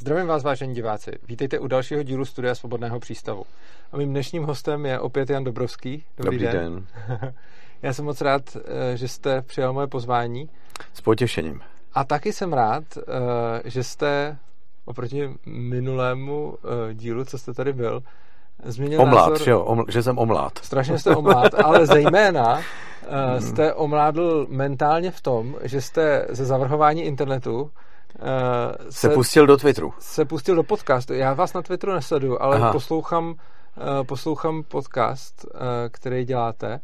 Zdravím vás, vážení diváci. Vítejte u dalšího dílu Studia Svobodného přístavu. A mým dnešním hostem je opět Jan Dobrovský. Dobrý, Dobrý den. den. Já jsem moc rád, eh, že jste přijal moje pozvání. S potěšením. A taky jsem rád, eh, že jste oproti minulému eh, dílu, co jste tady byl, změnil omlát, názor... že jo, oml, že jsem omlát. Strašně jste omlát, ale zejména jste omládl mentálně v tom, že jste ze zavrhování internetu se, se pustil do Twitteru. Se pustil do podcastu. Já vás na Twitteru nesleduju, ale Aha. poslouchám, uh, poslouchám podcast, uh, který děláte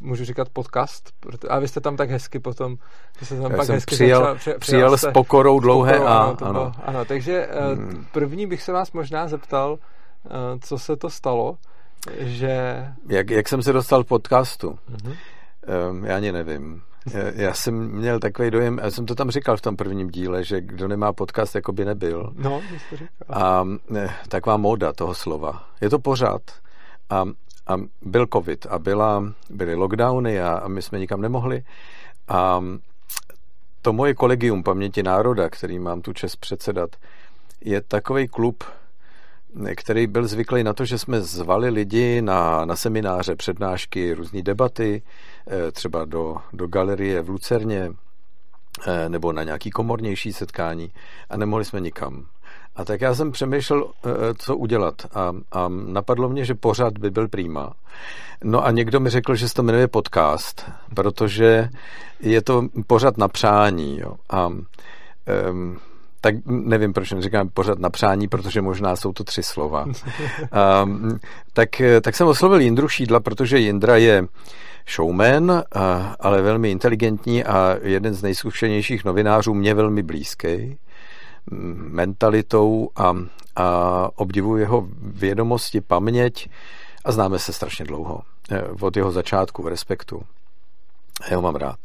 můžu říkat podcast, a vy jste tam tak hezky potom, že se tam Já pak hezky přijel, začal, přijel, přijel s pokorou dlouhé pokorou, a ano, ano. Ano. takže hmm. první bych se vás možná zeptal, Eh, co se to stalo, že... Jak, jak jsem se dostal k podcastu? Uh-huh. Um, já ani nevím. Já jsem měl takový dojem, já jsem to tam říkal v tom prvním díle, že kdo nemá podcast, jako by nebyl. No, jste říkal. A ne, taková móda toho slova. Je to pořád. A, a byl covid a byla, byly lockdowny a, a my jsme nikam nemohli. A to moje kolegium paměti národa, který mám tu čest předsedat, je takový klub který byl zvyklý na to, že jsme zvali lidi na, na semináře, přednášky, různé debaty, eh, třeba do, do galerie v Lucerně eh, nebo na nějaký komornější setkání a nemohli jsme nikam. A tak já jsem přemýšlel, eh, co udělat a, a napadlo mě, že pořád by byl prýma. No a někdo mi řekl, že se to jmenuje podcast, protože je to pořád na přání. Jo. A um, tak nevím, proč neříkám pořád na přání, protože možná jsou to tři slova. um, tak, tak jsem oslovil Jindru Šídla, protože Jindra je showman, ale velmi inteligentní a jeden z nejzkušenějších novinářů, mě velmi blízký mentalitou a, a obdivuji jeho vědomosti, paměť a známe se strašně dlouho. Eh, od jeho začátku v respektu. Já ho mám rád.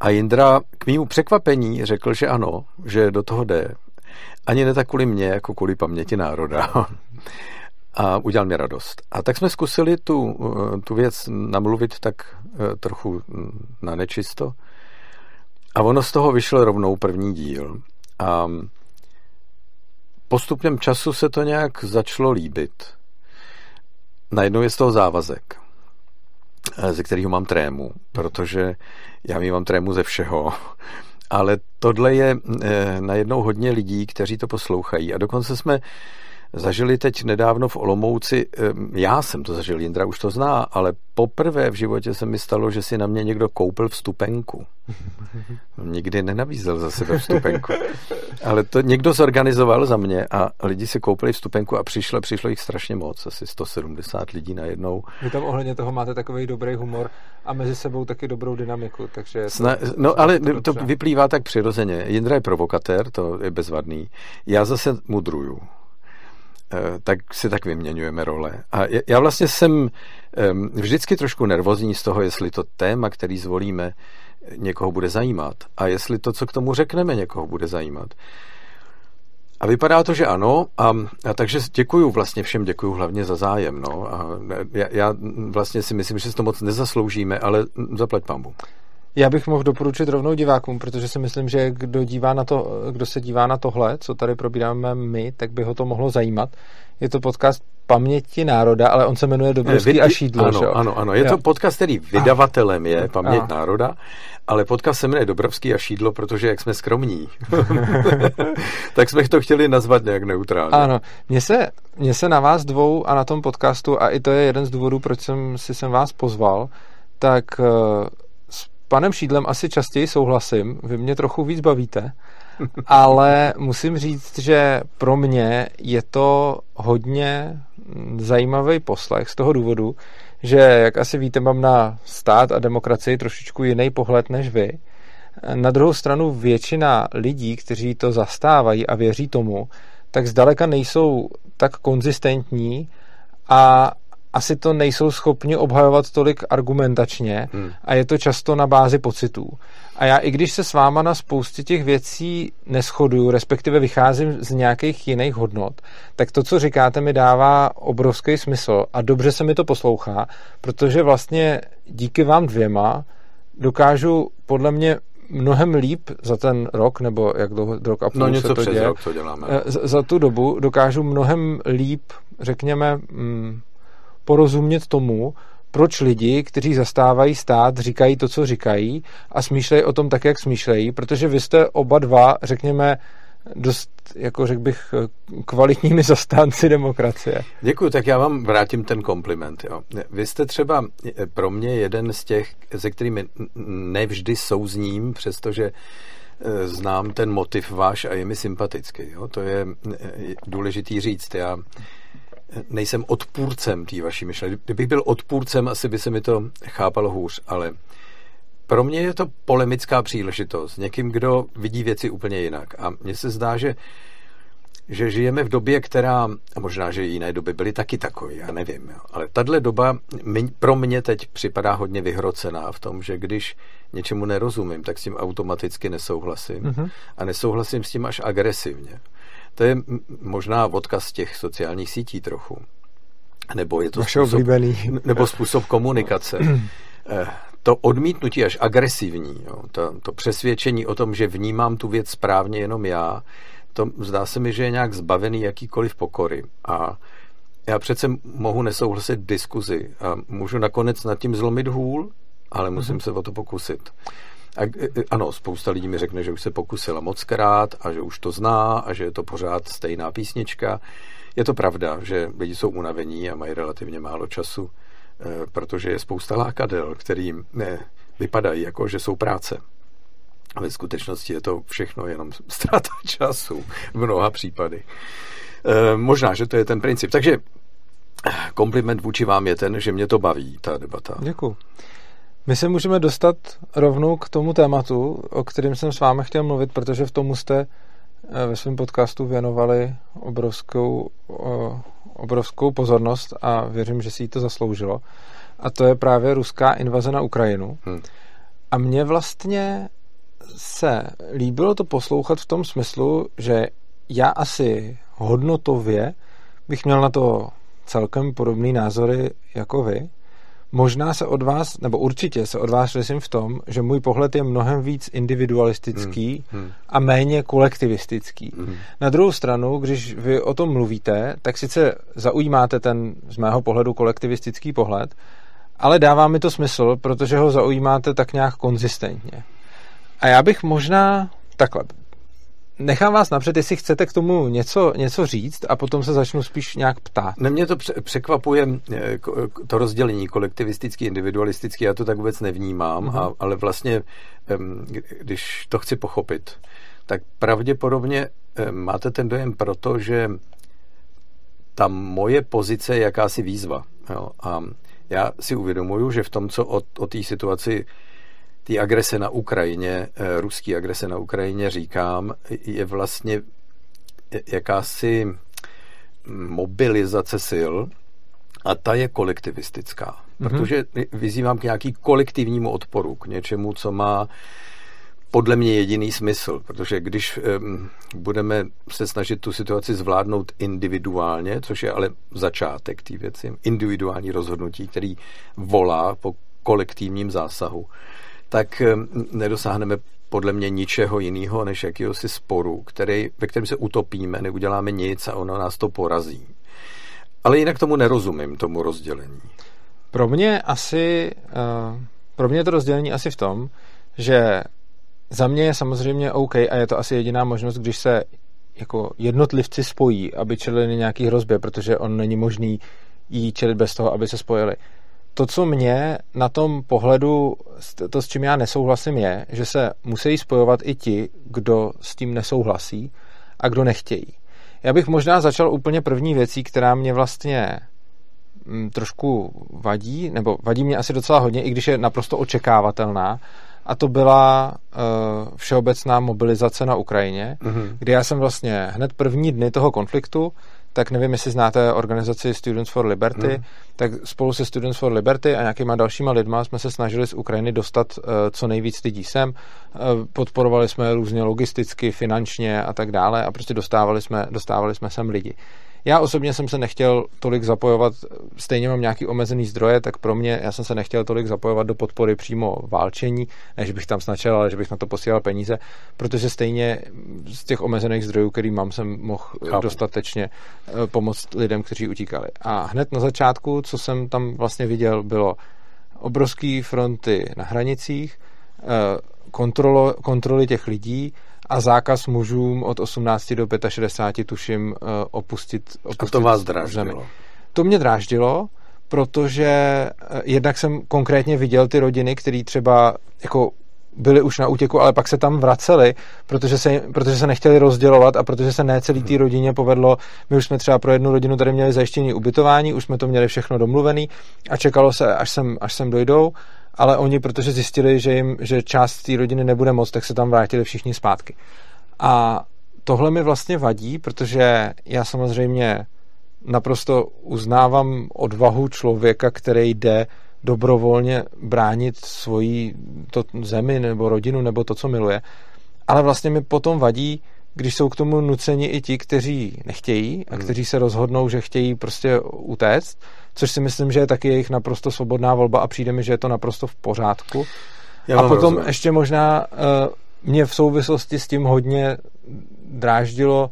A Jindra k mému překvapení řekl, že ano, že do toho jde. Ani ne tak kvůli mě, jako kvůli paměti národa. A udělal mi radost. A tak jsme zkusili tu, tu věc namluvit tak eh, trochu na nečisto. A ono z toho vyšel rovnou první díl. A postupem času se to nějak začalo líbit. Najednou je z toho závazek. Eh, ze kterého mám trému, protože já mám trému ze všeho. Ale tohle je eh, najednou hodně lidí, kteří to poslouchají. A dokonce jsme zažili teď nedávno v Olomouci, já jsem to zažil, Jindra už to zná, ale poprvé v životě se mi stalo, že si na mě někdo koupil vstupenku. Nikdy nenavízel za sebe vstupenku. Ale to někdo zorganizoval za mě a lidi si koupili vstupenku a přišlo, přišlo jich strašně moc, asi 170 lidí najednou. Vy tam ohledně toho máte takový dobrý humor a mezi sebou taky dobrou dynamiku, takže... Sna- no ale to, to vyplývá tak přirozeně. Jindra je provokatér, to je bezvadný. Já zase mudruju. Eh, tak si tak vyměňujeme role. A já vlastně jsem vždycky trošku nervózní z toho, jestli to téma, který zvolíme, někoho bude zajímat a jestli to, co k tomu řekneme, někoho bude zajímat. A vypadá to, že ano, a, a takže děkuju vlastně všem, děkuju hlavně za zájem. No. A já, já vlastně si myslím, že si to moc nezasloužíme, ale zaplať pambu. Já bych mohl doporučit rovnou divákům, protože si myslím, že kdo, dívá na to, kdo se dívá na tohle, co tady probíráme my, tak by ho to mohlo zajímat. Je to podcast Paměti národa, ale on se jmenuje Dobrovský a šídlo. Ano, že? ano, ano. Je jo. to podcast, který vydavatelem je Paměť a. národa, ale podcast se jmenuje Dobrovský a šídlo, protože jak jsme skromní, tak jsme to chtěli nazvat nějak neutrálně. Ano, mně se, mně se na vás dvou a na tom podcastu, a i to je jeden z důvodů, proč jsem si sem vás pozval, tak eh, panem Šídlem asi častěji souhlasím, vy mě trochu víc bavíte, ale musím říct, že pro mě je to hodně zajímavý poslech z toho důvodu, že, jak asi víte, mám na stát a demokracii trošičku jiný pohled než vy. Na druhou stranu většina lidí, kteří to zastávají a věří tomu, tak zdaleka nejsou tak konzistentní a asi to nejsou schopni obhajovat tolik argumentačně hmm. a je to často na bázi pocitů. A já i když se s váma na spoustě těch věcí neschoduju, respektive vycházím z nějakých jiných hodnot, tak to, co říkáte, mi dává obrovský smysl a dobře se mi to poslouchá, protože vlastně díky vám dvěma dokážu podle mě mnohem líp za ten rok, nebo jak dlouho, rok a půl no, něco se to přes děje, rok to děláme. eh, za, za tu dobu dokážu mnohem líp, řekněme, mm, porozumět tomu, proč lidi, kteří zastávají stát, říkají to, co říkají a smýšlejí o tom tak, jak smýšlejí, protože vy jste oba dva, řekněme, dost, jako řekl bych, kvalitními zastánci demokracie. Děkuji, tak já vám vrátím ten kompliment. Jo. Vy jste třeba pro mě jeden z těch, se kterými nevždy souzním, přestože eh, znám ten motiv váš a je mi sympatický. Jo. To je důležitý říct. Já nejsem odpůrcem té vaší myšlenky. Kdybych byl odpůrcem, asi by se mi to chápalo hůř, ale pro mě je to polemická příležitost. Někým, kdo vidí věci úplně jinak. A mně se zdá, že že žijeme v době, která, a možná, že jiné doby byly taky takové, já nevím, jo. ale tahle doba pro mě teď připadá hodně vyhrocená v tom, že když něčemu nerozumím, tak s tím automaticky nesouhlasím mm-hmm. a nesouhlasím s tím až agresivně. To je možná odkaz těch sociálních sítí trochu. Nebo je to způsob, nebo způsob komunikace. Eh, to odmítnutí až agresivní, jo, to, to přesvědčení o tom, že vnímám tu věc správně jenom já, to zdá se mi, že je nějak zbavený jakýkoliv pokory. A já přece mohu nesouhlasit diskuzi a můžu nakonec nad tím zlomit hůl, ale musím mm-hmm. se o to pokusit. A, e, e, ano, spousta lidí mi řekne, že už se pokusila moc krát a že už to zná a že je to pořád stejná písnička. Je to pravda, že lidi jsou unavení a mají relativně málo času, e, protože je spousta lákadel, kterým ne, vypadají jako, že jsou práce. A ve skutečnosti je to všechno jenom ztráta času v mnoha případech. Možná, že to je ten princip. Takže kompliment vůči vám je ten, že mě to baví, ta debata. Děkuji. My se můžeme dostat rovnou k tomu tématu, o kterém jsem s vámi chtěl mluvit, protože v tomu jste eh, ve svém podcastu věnovali obrovskou, obrovskou pozornost a věřím, že si jí to zasloužilo. A to je právě ruská invaze na Ukrajinu. Hmm. A mně vlastně se líbilo to poslouchat v tom smyslu, že já asi hodnotově bych měl na to celkem podobné názory jako vy, Možná se od vás, nebo určitě se od vás řeším v tom, že můj pohled je mnohem víc individualistický hmm. Hmm. a méně kolektivistický. Hmm. Na druhou stranu, když vy o tom mluvíte, tak sice zaujímáte ten z mého pohledu kolektivistický pohled, ale dává mi to smysl, protože ho zaujímáte tak nějak konzistentně. A já bych možná takhle nechám vás napřed, jestli chcete k tomu něco, něco říct a potom se začnu spíš nějak ptát. Ne, mě to překvapuje, eh, to rozdělení kolektivistický, individualistický, já to tak vůbec nevnímám, uh-huh. a, ale vlastně, když to chci pochopit, tak pravděpodobně máte ten dojem proto, že ta moje pozice je jakási výzva. Jo? A já si uvědomuju, že v tom, co o, o té situaci té agrese na Ukrajině, eh, ruský agrese na Ukrajině říkám, je vlastně jakási mobilizace sil a ta je kolektivistická. Mm-hmm. Protože vyzývám k nějaký kolektivnímu odporu, k něčemu, co má podle mě jediný smysl, protože když um, budeme se snažit tu situaci zvládnout individuálně, což je ale začátek té věci, individuální rozhodnutí, který volá po kolektivním zásahu, tak eh, nedosáhneme podle mě ničeho jiného, než jakýhosi sporu, který, ve kterém se utopíme, neuděláme nic a ono nás to porazí. Ale jinak tomu nerozumím, tomu rozdělení. Pro mě asi, uh, pro mě to rozdělení asi v tom, že za mě je samozřejmě OK a je to asi jediná možnost, když se jako jednotlivci spojí, aby čelili nějaký hrozbě, protože on není možný jí čelit bez toho, aby se spojili to, co mě na tom pohledu, to, s čím já nesouhlasím, je, že se musí spojovat i ti, kdo s tím nesouhlasí a kdo nechtějí. Já bych možná začal úplně první věcí, která mě vlastně mm, trošku vadí, nebo vadí mě asi docela hodně, i když je naprosto očekávatelná, a to byla uh, všeobecná mobilizace na Ukrajině, mm-hmm. kdy já jsem vlastně hned první dny toho konfliktu tak nevím, jestli znáte organizaci Students for Liberty, mm. tak spolu se Students for Liberty a nějakýma dalšíma lidma jsme se snažili z Ukrajiny dostat uh, co nejvíc lidí sem. Uh, podporovali jsme různě logisticky, finančně a tak dále a prostě dostávali jsme, dostávali jsme sem lidi. Já osobně jsem se nechtěl tolik zapojovat, stejně mám nějaký omezený zdroje, tak pro mě, já jsem se nechtěl tolik zapojovat do podpory přímo válčení, než bych tam snačil, ale že bych na to posílal peníze, protože stejně z těch omezených zdrojů, který mám, jsem mohl Chápu. dostatečně eh, pomoct lidem, kteří utíkali. A hned na začátku, co jsem tam vlastně viděl, bylo obrovské fronty na hranicích, eh, kontrolo, kontroly těch lidí a zákaz mužům od 18 do 65, tuším, eh, opustit, opustit a to vás dráždilo. Zemi. To mě dráždilo, protože eh, jednak jsem konkrétně viděl ty rodiny, které třeba jako byli už na útěku, ale pak se tam vraceli, protože se, protože se nechtěli rozdělovat a protože se ne celý té rodině povedlo. My už jsme třeba pro jednu rodinu tady měli zajištění ubytování, už jsme to měli všechno domluvený a čekalo se, až sem, až sem dojdou, ale oni, protože zjistili, že, jim, že část té rodiny nebude moc, tak se tam vrátili všichni zpátky. A tohle mi vlastně vadí, protože já samozřejmě naprosto uznávám odvahu člověka, který jde dobrovolně bránit svoji to, zemi nebo rodinu nebo to, co miluje. Ale vlastně mi potom vadí, když jsou k tomu nuceni i ti, kteří nechtějí a hmm. kteří se rozhodnou, že chtějí prostě utéct, což si myslím, že je taky jejich naprosto svobodná volba a přijde mi, že je to naprosto v pořádku. Já a potom rozumím. ještě možná uh, mě v souvislosti s tím hodně dráždilo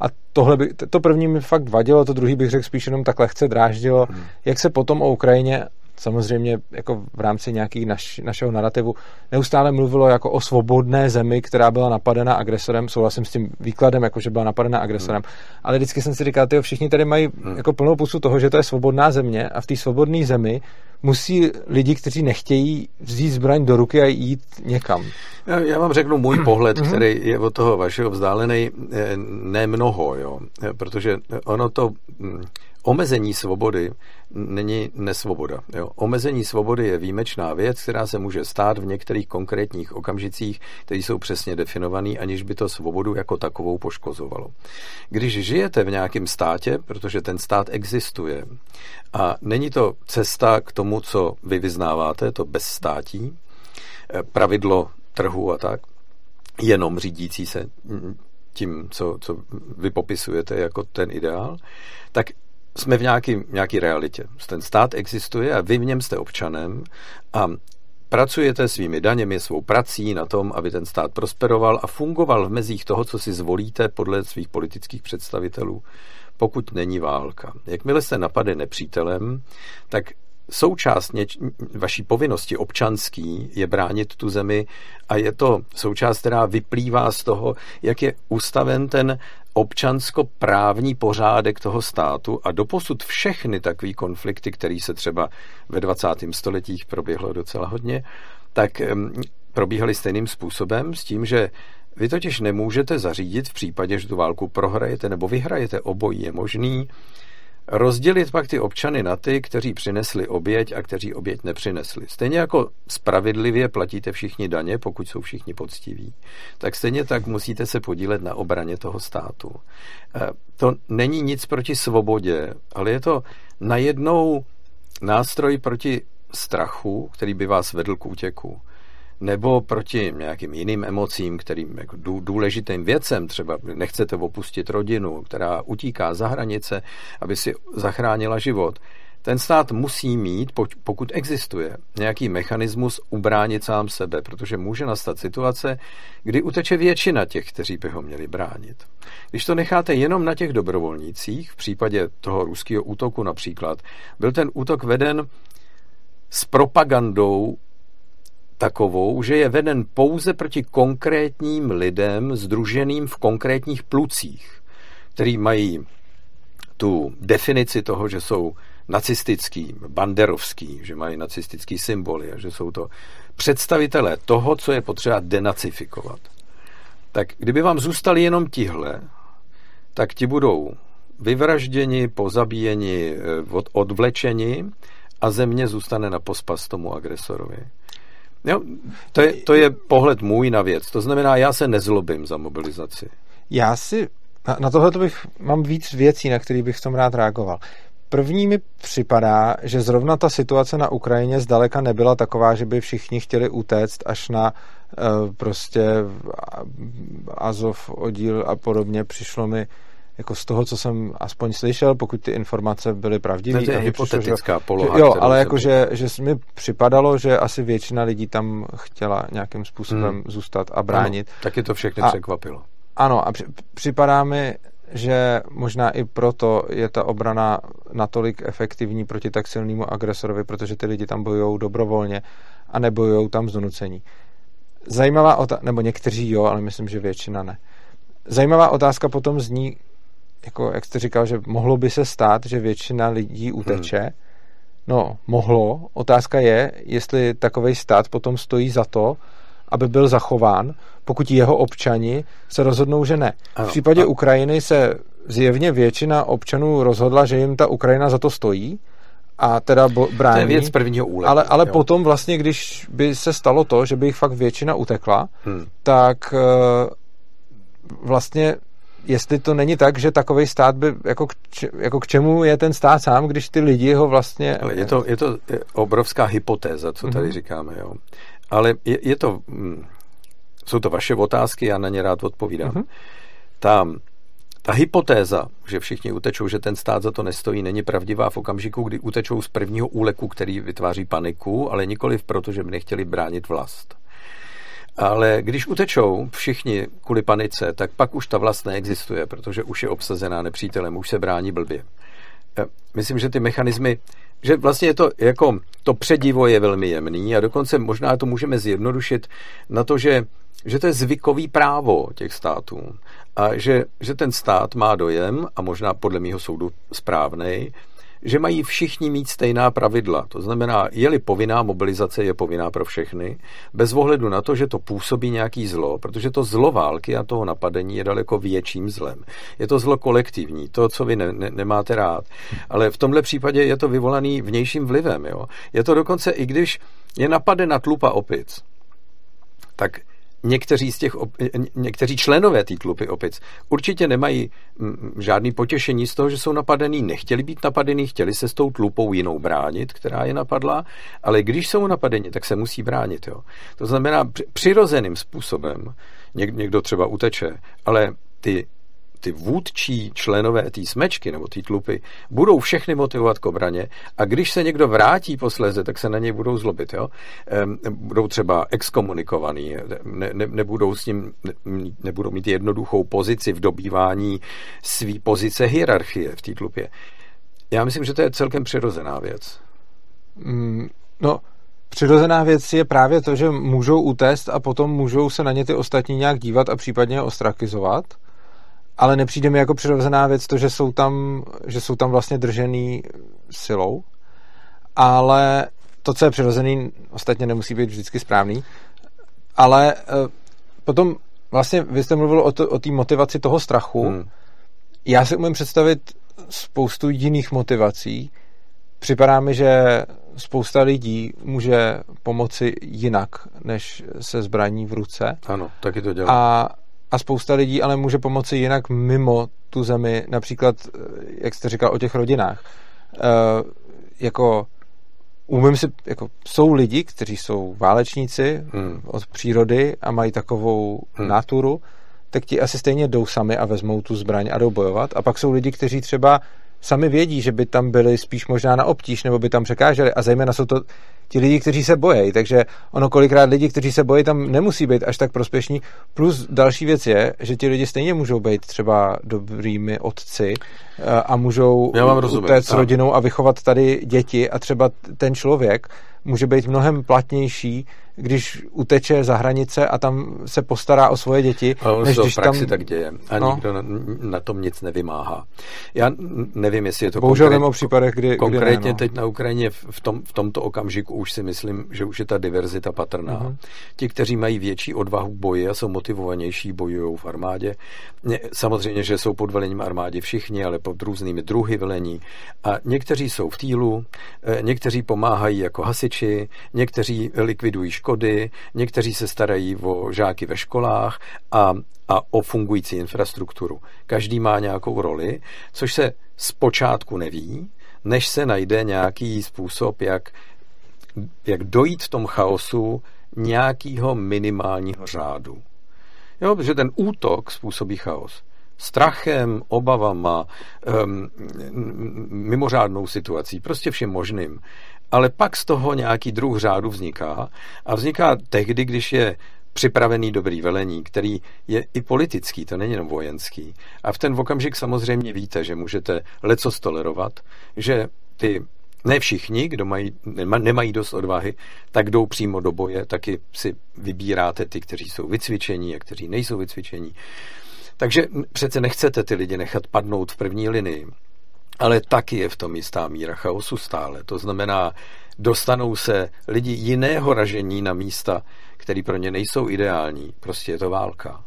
a tohle by, to první mi fakt vadilo, to druhý bych řekl spíš jenom tak lehce dráždilo, hmm. jak se potom o Ukrajině samozřejmě jako v rámci nějaký naš, našeho narrativu neustále mluvilo jako o svobodné zemi, která byla napadena agresorem, souhlasím s tím výkladem, jako že byla napadena agresorem, hmm. ale vždycky jsem si říkal, tyjo, všichni tady mají hmm. jako plnou pusu toho, že to je svobodná země a v té svobodné zemi musí lidi, kteří nechtějí vzít zbraň do ruky a jít někam. Já, já vám řeknu můj pohled, mhm. který je od toho vašeho vzdálený eh, ne mnoho, jo, protože ono to hm, omezení svobody není nesvoboda. Jo. Omezení svobody je výjimečná věc, která se může stát v některých konkrétních okamžicích, které jsou přesně definované, aniž by to svobodu jako takovou poškozovalo. Když žijete v nějakém státě, protože ten stát existuje, a není to cesta k tomu, co vy vyznáváte, to bezstátí, eh, pravidlo trhu a tak, jenom řídící se tím, co, co vy popisujete jako ten ideál, tak jsme v nějaký, nějaký realitě. Ten stát existuje a vy v něm jste občanem a pracujete svými daněmi, svou prací na tom, aby ten stát prosperoval a fungoval v mezích toho, co si zvolíte podle svých politických představitelů, pokud není válka. Jakmile se napade nepřítelem, tak součást něč, vaší povinnosti občanský je bránit tu zemi a je to součást, která vyplývá z toho, jak je ustaven ten občansko-právní pořádek toho státu a doposud všechny takové konflikty, které se třeba ve 20. století proběhlo docela hodně, tak probíhaly stejným způsobem s tím, že vy totiž nemůžete zařídit v případě, že tu válku prohrajete nebo vyhrajete, obojí je možný, rozdělit pak ty občany na ty, kteří přinesli oběť a kteří oběť nepřinesli. Stejně jako spravedlivě platíte všichni daně, pokud jsou všichni poctiví, tak stejně tak musíte se podílet na obraně toho státu. Eh, to není nic proti svobodě, ale je to najednou nástroj proti strachu, který by vás vedl k útěku nebo proti nějakým jiným emocím, kterým jako důležitým věcem, třeba nechcete opustit rodinu, která utíká za hranice, aby si zachránila život, ten stát musí mít, pokud existuje, nějaký mechanismus ubránit sám sebe, protože může nastat situace, kdy uteče většina těch, kteří by ho měli bránit. Když to necháte jenom na těch dobrovolnících, v případě toho ruského útoku například, byl ten útok veden s propagandou takovou, že je veden pouze proti konkrétním lidem združeným v konkrétních plucích, který mají tu definici toho, že jsou nacistický, banderovský, že mají nacistický symboly a že jsou to představitelé toho, co je potřeba denacifikovat. Tak kdyby vám zůstali jenom tihle, tak ti budou vyvražděni, pozabíjeni, eh, odvlečeni a země zůstane na pospas tomu agresorovi. Jo, to, je, to je pohled můj na věc. To znamená, já se nezlobím za mobilizaci. Já si, na, na tohle bych, mám víc věcí, na které bych v tom rád reagoval. První mi připadá, že zrovna ta situace na Ukrajině zdaleka nebyla taková, že by všichni chtěli utéct až na uh, prostě Azov oddíl a podobně. Přišlo mi jako z toho, co jsem aspoň slyšel, pokud ty informace byly pravdivé. To je hypotetická přišlo, že, poloha. Jo, ale jako, že, že mi připadalo, že asi většina lidí tam chtěla nějakým způsobem hmm. zůstat a bránit. Ano, taky to všechny a, překvapilo. Ano, a při, připadá mi, že možná i proto je ta obrana natolik efektivní proti tak silnému agresorovi, protože ty lidi tam bojují dobrovolně a nebojují tam z donucení. Zajímavá otázka, nebo někteří jo, ale myslím, že většina ne. Zajímavá otázka potom zní, jako jak jste říkal, že mohlo by se stát, že většina lidí uteče. Hmm. No, mohlo. Otázka je, jestli takový stát potom stojí za to, aby byl zachován, pokud jeho občani se rozhodnou, že ne. Ano, v případě ano. Ukrajiny se zjevně většina občanů rozhodla, že jim ta Ukrajina za to stojí a teda brání. To je věc prvního úleku. Ale, ale potom vlastně, když by se stalo to, že by jich fakt většina utekla, hmm. tak eh, vlastně jestli to není tak, že takový stát by, jako k, jako k čemu je ten stát sám, když ty lidi ho vlastně... Ale je to, je to obrovská hypotéza, co tady mm-hmm. říkáme, jo. Ale je, je to, hm, jsou to vaše otázky, já na ně rád odpovídám. Mm-hmm. Ta, ta hypotéza, že všichni utečou, že ten stát za to nestojí, není pravdivá v okamžiku, kdy utečou z prvního úleku, který vytváří paniku, ale nikoli proto, že by nechtěli bránit vlast. Ale když utečou všichni kvůli panice, tak pak už ta vlast neexistuje, protože už je obsazená nepřítelem, už se brání blbě. E, myslím, že ty mechanismy, že vlastně je to jako to předivo je velmi jemný a dokonce možná to můžeme zjednodušit na to, že, že to je zvykový právo těch států a že, že ten stát má dojem, a možná podle mého soudu správnej, že mají všichni mít stejná pravidla. To znamená, je-li povinná mobilizace, je povinná pro všechny, bez ohledu na to, že to působí nějaký zlo, protože to zlo války a toho napadení je daleko větším zlem. Je to zlo kolektivní, to, co vy ne, ne, nemáte rád. Ale v tomhle případě je to vyvolaný vnějším vlivem. Jo? Je to dokonce, i když je napadena tlupa opic, tak někteří z těch, někteří členové té tlupy opic určitě nemají žádný potěšení z toho, že jsou napadený, nechtěli být napadený, chtěli se s tou tlupou jinou bránit, která je napadla, ale když jsou napadeni, tak se musí bránit. Jo. To znamená přirozeným způsobem, někdo třeba uteče, ale ty ty vůdčí členové té smečky nebo té tlupy budou všechny motivovat k obraně a když se někdo vrátí posléze, tak se na něj budou zlobit. Jo? Budou třeba exkomunikovaný, ne, ne, nebudou s ním, ne, nebudou mít jednoduchou pozici v dobývání své pozice hierarchie v té tlupě. Já myslím, že to je celkem přirozená věc. Mm, no, Přirozená věc je právě to, že můžou utéct a potom můžou se na ně ty ostatní nějak dívat a případně ostrakizovat ale nepřijde mi jako přirozená věc to, že jsou tam, že jsou tam vlastně držený silou, ale to, co je přirozený, ostatně nemusí být vždycky správný, ale eh, potom vlastně vy jste mluvil o, o té motivaci toho strachu. Hmm. Já si umím představit spoustu jiných motivací. Připadá mi, že spousta lidí může pomoci jinak, než se zbraní v ruce. Ano, taky to dělá. A a spousta lidí ale může pomoci jinak mimo tu zemi, například, eh, jak jste říkal, o těch rodinách. E, jako umím si, jako jsou lidi, kteří jsou válečníci hmm. od přírody a mají takovou hmm. naturu, tak ti asi stejně jdou sami a vezmou tu zbraň a jdou bojovat. A pak jsou lidi, kteří třeba sami vědí, že by tam byli spíš možná na obtíž, nebo by tam překáželi a zejména jsou to ti lidi, kteří se bojí, takže ono kolikrát lidi, kteří se bojí, tam nemusí být až tak prospěšní. Plus další věc je, že ti lidi stejně můžou být třeba dobrými otci eh, a můžou utéct s rodinou a vychovat tady děti a třeba ten člověk může být mnohem platnější když uteče za hranice a tam se postará o svoje děti. A než když tam... tak děje a no. nikdo na, na tom nic nevymáhá. Já nevím, jestli je to Bohužel konkrét, o případech, kdy, konkrétně kdy ne, no. teď na Ukrajině v, tom, v tomto okamžiku už si myslím, že už je ta diverzita patrná. Uh-huh. Ti, kteří mají větší odvahu boji a jsou motivovanější, bojují v armádě. Samozřejmě, že jsou pod velením armádě všichni, ale pod různými druhy velení. A někteří jsou v týlu, eh, někteří pomáhají jako hasiči, někteří likvidují škody, někteří se starají o žáky ve školách a, a o fungující infrastrukturu. Každý má nějakou roli, což se zpočátku neví, než se najde nějaký způsob, jak, jak dojít v tom chaosu nějakého minimálního řádu. Jo, protože ten útok způsobí chaos. strachem, obavama, um, mimořádnou situací, prostě všem možným. Ale pak z toho nějaký druh řádu vzniká a vzniká tehdy, když je připravený dobrý velení, který je i politický, to není jenom vojenský. A v ten okamžik samozřejmě víte, že můžete leco tolerovat, že ty ne všichni, kdo mají, nemají dost odvahy, tak jdou přímo do boje, taky si vybíráte ty, kteří jsou vycvičení a kteří nejsou vycvičení. Takže přece nechcete ty lidi nechat padnout v první linii. Ale taky je v tom jistá míra chaosu stále. To znamená, dostanou se lidi jiného ražení na místa, které pro ně nejsou ideální. Prostě je to válka.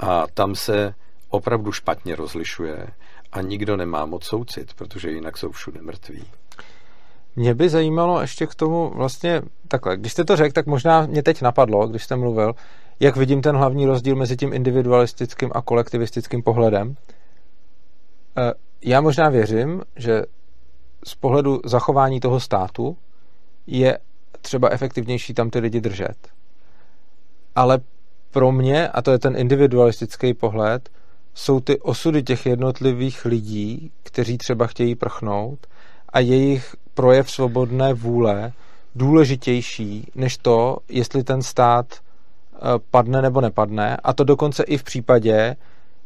A tam se opravdu špatně rozlišuje a nikdo nemá moc soucit, protože jinak jsou všude mrtví. Mě by zajímalo ještě k tomu vlastně takhle. Když jste to řekl, tak možná mě teď napadlo, když jste mluvil, jak vidím ten hlavní rozdíl mezi tím individualistickým a kolektivistickým pohledem. E, já možná věřím, že z pohledu zachování toho státu je třeba efektivnější tam ty lidi držet. Ale pro mě, a to je ten individualistický pohled, jsou ty osudy těch jednotlivých lidí, kteří třeba chtějí prchnout a jejich projev svobodné vůle důležitější než to, jestli ten stát eh, padne nebo nepadne. A to dokonce i v případě,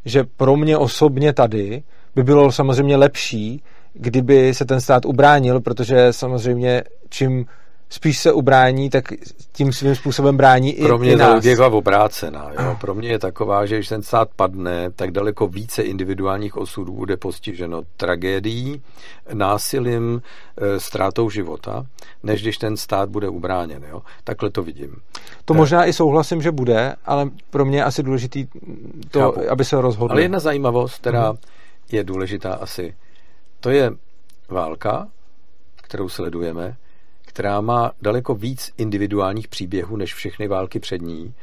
že pro mě osobně tady by bylo samozřejmě lepší, kdyby se ten stát ubránil, protože samozřejmě čím spíš se ubrání, tak tím svým způsobem brání i Pro mě i nás. je obrácená. Jo? Pro mě je taková, že když ten stát padne, tak daleko více individuálních osudů bude postiženo tragédií, násilím, e, ztrátou života, než když ten stát bude ubráněn. Jo? Takhle to vidím. To tak. možná i souhlasím, že bude, ale pro mě je asi důležitý to, Chápu. aby se rozhodl. Ale jedna zajímavost, která uh-huh. je důležitá asi, to je válka, kterou sledujeme, která má daleko víc individuálních příběhů než všechny války před ní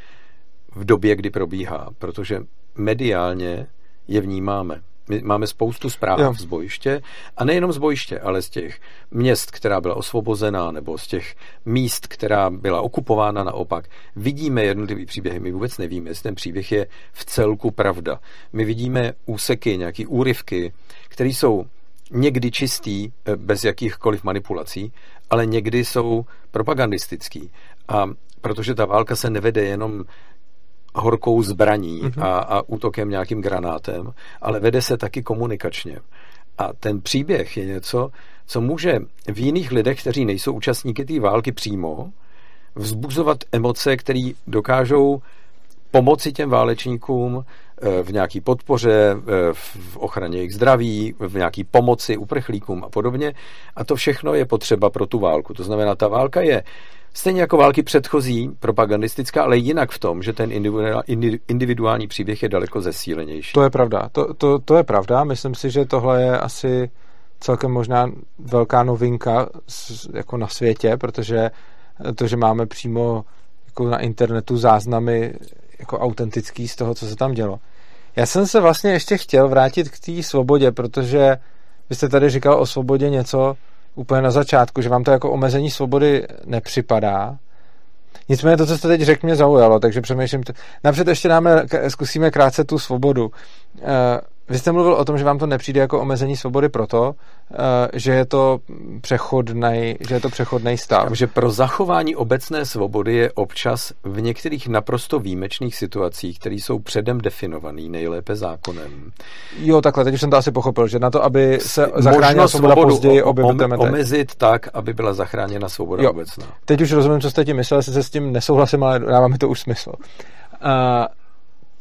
v době, kdy probíhá, protože mediálně je vnímáme. My máme spoustu zpráv jo. z bojiště a nejenom z bojiště, ale z těch měst, která byla osvobozená, nebo z těch míst, která byla okupována naopak. Vidíme jednotlivý příběhy, my vůbec nevíme, jestli ten příběh je v celku pravda. My vidíme úseky, nějaké úryvky, které jsou někdy čistý, eh, bez jakýchkoliv manipulací, ale někdy jsou propagandistický. A protože ta válka se nevede jenom horkou zbraní mm-hmm. a, a útokem nějakým granátem, ale vede se taky komunikačně. A ten příběh je něco, co může v jiných lidech, kteří nejsou účastníky té války přímo, vzbuzovat emoce, které dokážou pomoci těm válečníkům v nějaký podpoře, eh, v ochraně jejich zdraví, v nějaký pomoci uprchlíkům a podobně. A to všechno je potřeba pro tu válku. To znamená, ta válka je stejně jako války předchozí, propagandistická, ale jinak v tom, že ten individuální příběh je daleko zesílenější. To je pravda. To, to, to je pravda. Myslím si, že tohle je asi celkem možná velká novinka jako na světě, protože to, že máme přímo jako na internetu záznamy jako autentický z toho, co se tam dělo. Já jsem se vlastně ještě chtěl vrátit k té svobodě, protože vy jste tady říkal o svobodě něco úplně na začátku, že vám to jako omezení svobody nepřipadá. Nicméně to, co jste teď řekl, mě zaujalo, takže přemýšlím. T- Napřed ještě dáme, zkusíme krátce tu svobodu. Vy jste mluvil o tom, že vám to nepřijde jako omezení svobody proto, eh, že je to přechodný, že je to přechodný stav. Říkám, že pro zachování obecné svobody je občas v některých naprosto výjimečných situacích, které jsou předem definované nejlépe zákonem. Jo, takhle, teď už jsem to asi pochopil, že na to, aby se zachránila svoboda později, objeviteme Omezit tak, aby byla zachráněna svoboda jo. obecná. Teď už rozumím, co jste tím myslel, se s tím nesouhlasím, ale dává mi to už smysl. Uh,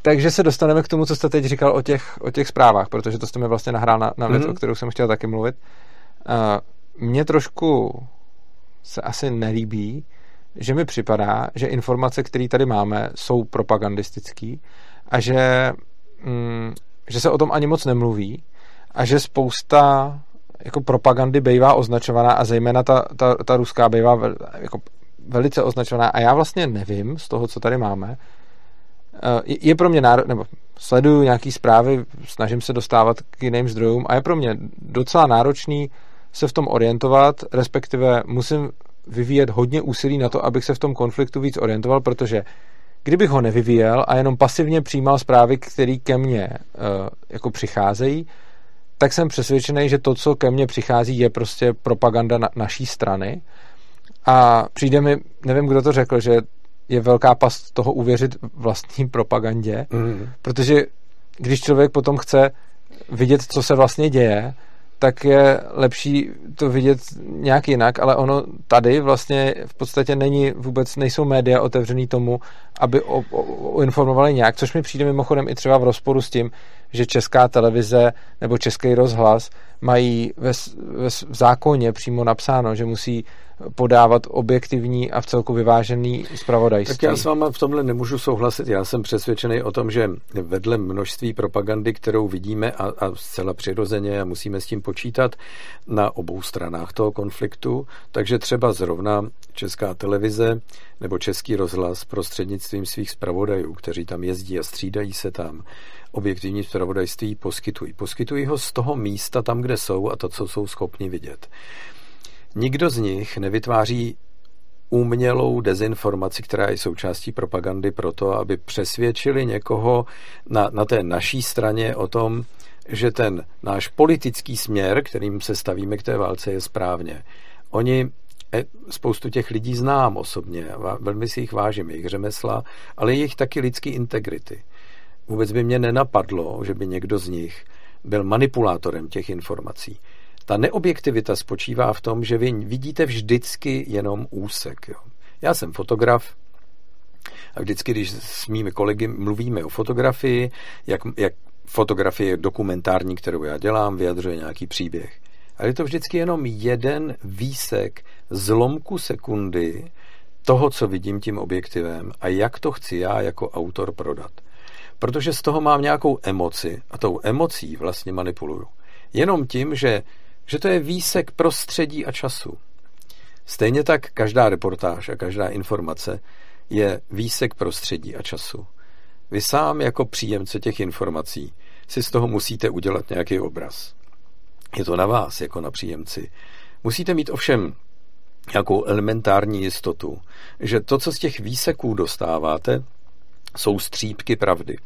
takže se dostaneme k tomu, co jste teď říkal o těch, o těch zprávách, protože to jste mi vlastně nahrál na, na věc, mm-hmm. o kterou jsem chtěl taky mluvit. Uh, mně trošku se asi nelíbí, že mi připadá, že informace, které tady máme, jsou propagandistické a že, mm, že se o tom ani moc nemluví a že spousta jako propagandy bývá označovaná a zejména ta, ta, ta ruská bývá vel, jako velice označovaná a já vlastně nevím z toho, co tady máme, je pro mě náro... nebo sleduju nějaký zprávy, snažím se dostávat k jiným zdrojům a je pro mě docela náročný se v tom orientovat, respektive musím vyvíjet hodně úsilí na to, abych se v tom konfliktu víc orientoval, protože kdybych ho nevyvíjel a jenom pasivně přijímal zprávy, které ke mně uh, jako přicházejí, tak jsem přesvědčený, že to, co ke mně přichází, je prostě propaganda na, naší strany. A přijde mi, nevím, kdo to řekl, že je velká past toho uvěřit vlastní propagandě, mm. protože když člověk potom chce vidět, co se vlastně děje, tak je lepší to vidět nějak jinak, ale ono tady vlastně v podstatě není vůbec, nejsou média otevřený tomu, aby o, o, o informovali nějak, což mi přijde mimochodem i třeba v rozporu s tím, že česká televize nebo český rozhlas mají ve, ve v zákoně přímo napsáno, že musí podávat objektivní a v celku vyvážený zpravodajství. Tak já s váma v tomhle nemůžu souhlasit. Já jsem přesvědčený o tom, že vedle množství propagandy, kterou vidíme a, a zcela přirozeně a musíme s tím počítat na obou stranách toho konfliktu, takže třeba zrovna česká televize nebo český rozhlas prostřednictvím svých zpravodajů, kteří tam jezdí a střídají se tam, objektivní zpravodajství poskytují. Poskytují ho z toho místa tam, kde jsou a to, co jsou schopni vidět. Nikdo z nich nevytváří umělou dezinformaci, která je součástí propagandy pro to, aby přesvědčili někoho na, na té naší straně o tom, že ten náš politický směr, kterým se stavíme k té válce, je správně. Oni e, spoustu těch lidí znám osobně, velmi si jich vážím, jejich řemesla, ale jejich taky lidský integrity. Vůbec by mě nenapadlo, že by někdo z nich byl manipulátorem těch informací. Ta neobjektivita spočívá v tom, že vy vidíte vždycky jenom úsek. Jo. Já jsem fotograf a vždycky, když s mými kolegy mluvíme o fotografii, jak, jak fotografie dokumentární, kterou já dělám, vyjadřuje nějaký příběh. Ale je to vždycky jenom jeden výsek zlomku sekundy toho, co vidím tím objektivem a jak to chci já jako autor prodat. Protože z toho mám nějakou emoci a tou emocí vlastně manipuluju. Jenom tím, že že to je výsek prostředí a času. Stejně tak každá reportáž a každá informace je výsek prostředí a času. Vy sám jako příjemce těch informací si z toho musíte udělat nějaký obraz. Je to na vás, jako na příjemci. Musíte mít ovšem nějakou elementární jistotu, že to, co z těch výseků dostáváte, jsou střípky pravdy.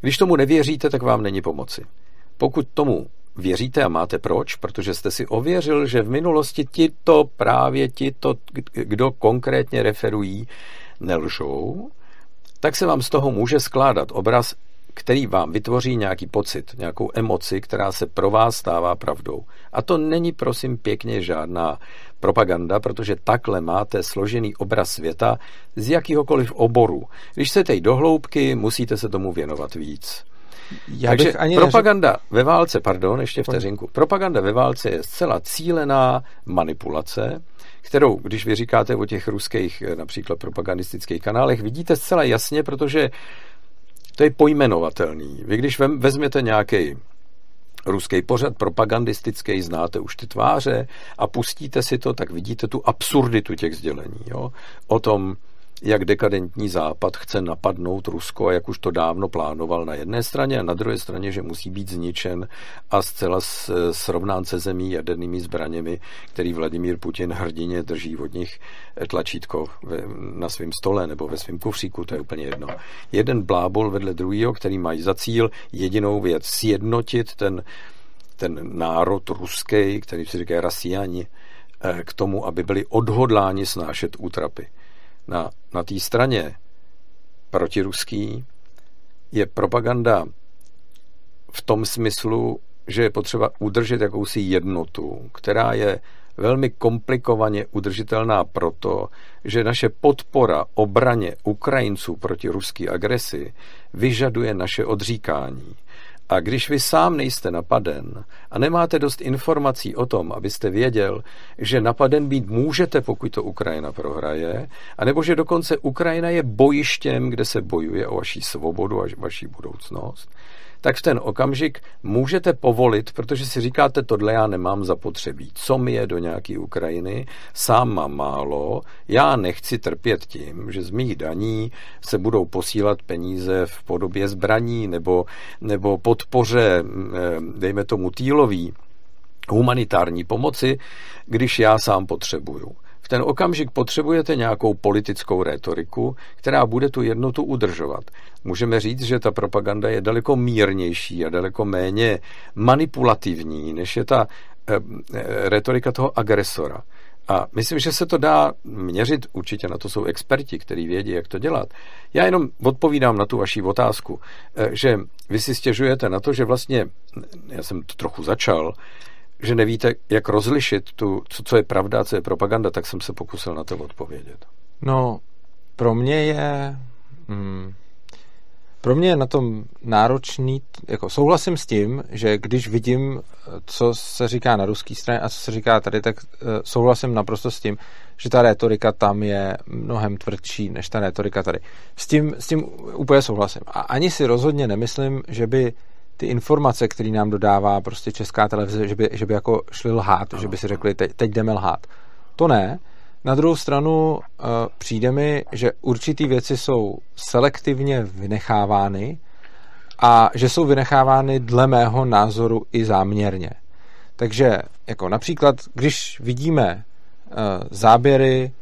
Když tomu nevěříte, tak vám není pomoci. Pokud tomu věříte a máte proč, protože jste si ověřil, že v minulosti tito právě tito, kdo konkrétně referují, nelžou, tak se vám z toho může skládat obraz, který vám vytvoří nějaký pocit, nějakou emoci, která se pro vás stává pravdou. A to není, prosím, pěkně žádná propaganda, protože takhle máte složený obraz světa z jakýhokoliv oboru. Když chcete jít do hloubky, musíte se tomu věnovat víc. Já Takže ani propaganda neřek... ve válce, pardon, ještě vteřinku, propaganda ve válce je zcela cílená manipulace, kterou, když vy říkáte o těch ruských eh, například propagandistických kanálech, vidíte zcela jasně, protože to je pojmenovatelný. Vy když vezmete nějaký ruský pořad propagandistický, znáte už ty tváře a pustíte si to, tak vidíte tu absurditu těch sdělení. Jo? O tom, jak dekadentní západ chce napadnout Rusko a jak už to dávno plánoval na jedné straně a na druhé straně, že musí být zničen a zcela srovnán se zemí jadernými zbraněmi, který Vladimír Putin hrdině drží od nich tlačítko na svém stole nebo ve svém kufříku, to je úplně jedno. Jeden blábol vedle druhého, který mají za cíl jedinou věc, sjednotit ten, ten národ ruský, který se říká rasiani, eh, k tomu, aby byli odhodláni snášet útrapy na, na té straně protiruský je propaganda v tom smyslu, že je potřeba udržet jakousi jednotu, která je velmi komplikovaně udržitelná proto, že naše podpora obraně Ukrajinců proti ruské agresi vyžaduje naše odříkání. A když vy sám nejste napaden a nemáte dost informací o tom, abyste věděl, že napaden být můžete, pokud to Ukrajina prohraje, anebo že dokonce Ukrajina je bojištěm, kde se bojuje o vaši svobodu a vaši budoucnost, tak v ten okamžik můžete povolit, protože si říkáte, tohle já nemám zapotřebí. Co mi je do nějaké Ukrajiny? Sám mám málo, já nechci trpět tím, že z mých daní se budou posílat peníze v podobě zbraní nebo, nebo podpoře, dejme tomu týlový, humanitární pomoci, když já sám potřebuju ten okamžik potřebujete nějakou politickou rétoriku, která bude tu jednotu udržovat. Můžeme říct, že ta propaganda je daleko mírnější a daleko méně manipulativní, než je ta eh, eh, retorika toho agresora. A myslím, že se to dá měřit, určitě na to jsou experti, kteří vědí, jak to dělat. Já jenom odpovídám na tu vaši otázku, eh, že vy si stěžujete na to, že vlastně, já jsem to trochu začal, že nevíte, jak rozlišit tu, co, co je pravda co je propaganda, tak jsem se pokusil na to odpovědět. No, pro mě je... Hmm, pro mě je na tom náročný, jako souhlasím s tím, že když vidím, co se říká na ruské straně a co se říká tady, tak uh, souhlasím naprosto s tím, že ta retorika tam je mnohem tvrdší než ta retorika tady. S tím, s tím úplně souhlasím. A ani si rozhodně nemyslím, že by ty informace, které nám dodává prostě česká televize, že by, že by jako šli lhát, ano. že by si řekli, teď, teď jdeme lhát. To ne. Na druhou stranu uh, přijde mi, že určitý věci jsou selektivně vynechávány a že jsou vynechávány dle mého názoru i záměrně. Takže jako například, když vidíme uh, záběry,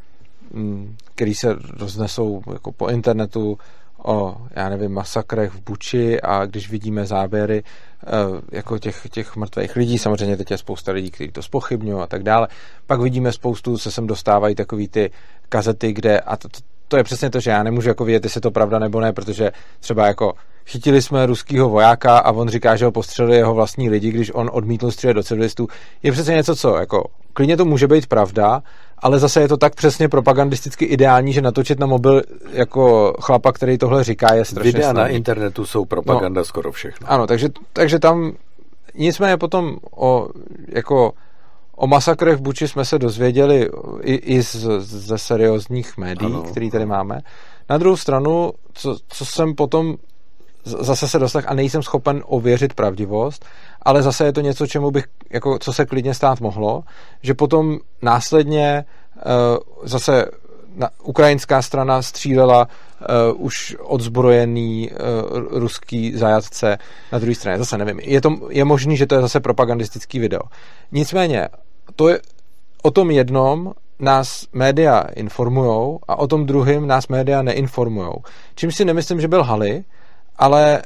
um, které se roznesou jako po internetu o, já nevím, masakrech v Buči a když vidíme záběry eh, jako těch, těch mrtvých lidí, samozřejmě teď je spousta lidí, kteří to spochybňují a tak dále, pak vidíme spoustu, se sem dostávají takový ty kazety, kde, a to, to je přesně to, že já nemůžu jako vědět, jestli je to pravda nebo ne, protože třeba jako chytili jsme ruského vojáka a on říká, že ho postřelili jeho vlastní lidi, když on odmítl střílet do civilistů, je přesně něco, co jako klidně to může být pravda, ale zase je to tak přesně propagandisticky ideální, že natočit na mobil jako chlapa, který tohle říká, je strašně Videa snadný. na internetu jsou propaganda no, skoro všechno. Ano, takže, takže tam nicméně potom o, jako o masakrech v Buči jsme se dozvěděli i, i z, ze seriózních médií, které tady máme. Na druhou stranu, co, co jsem potom zase se dostal a nejsem schopen ověřit pravdivost, ale zase je to něco, čemu bych, jako, co se klidně stát mohlo, že potom následně uh, zase na, ukrajinská strana střílela uh, už odzbrojený uh, ruský zajatce na druhé straně. Zase nevím. Je, to, je možný, že to je zase propagandistický video. Nicméně, to je o tom jednom nás média informujou a o tom druhém nás média neinformujou. Čím si nemyslím, že byl Hali, ale e,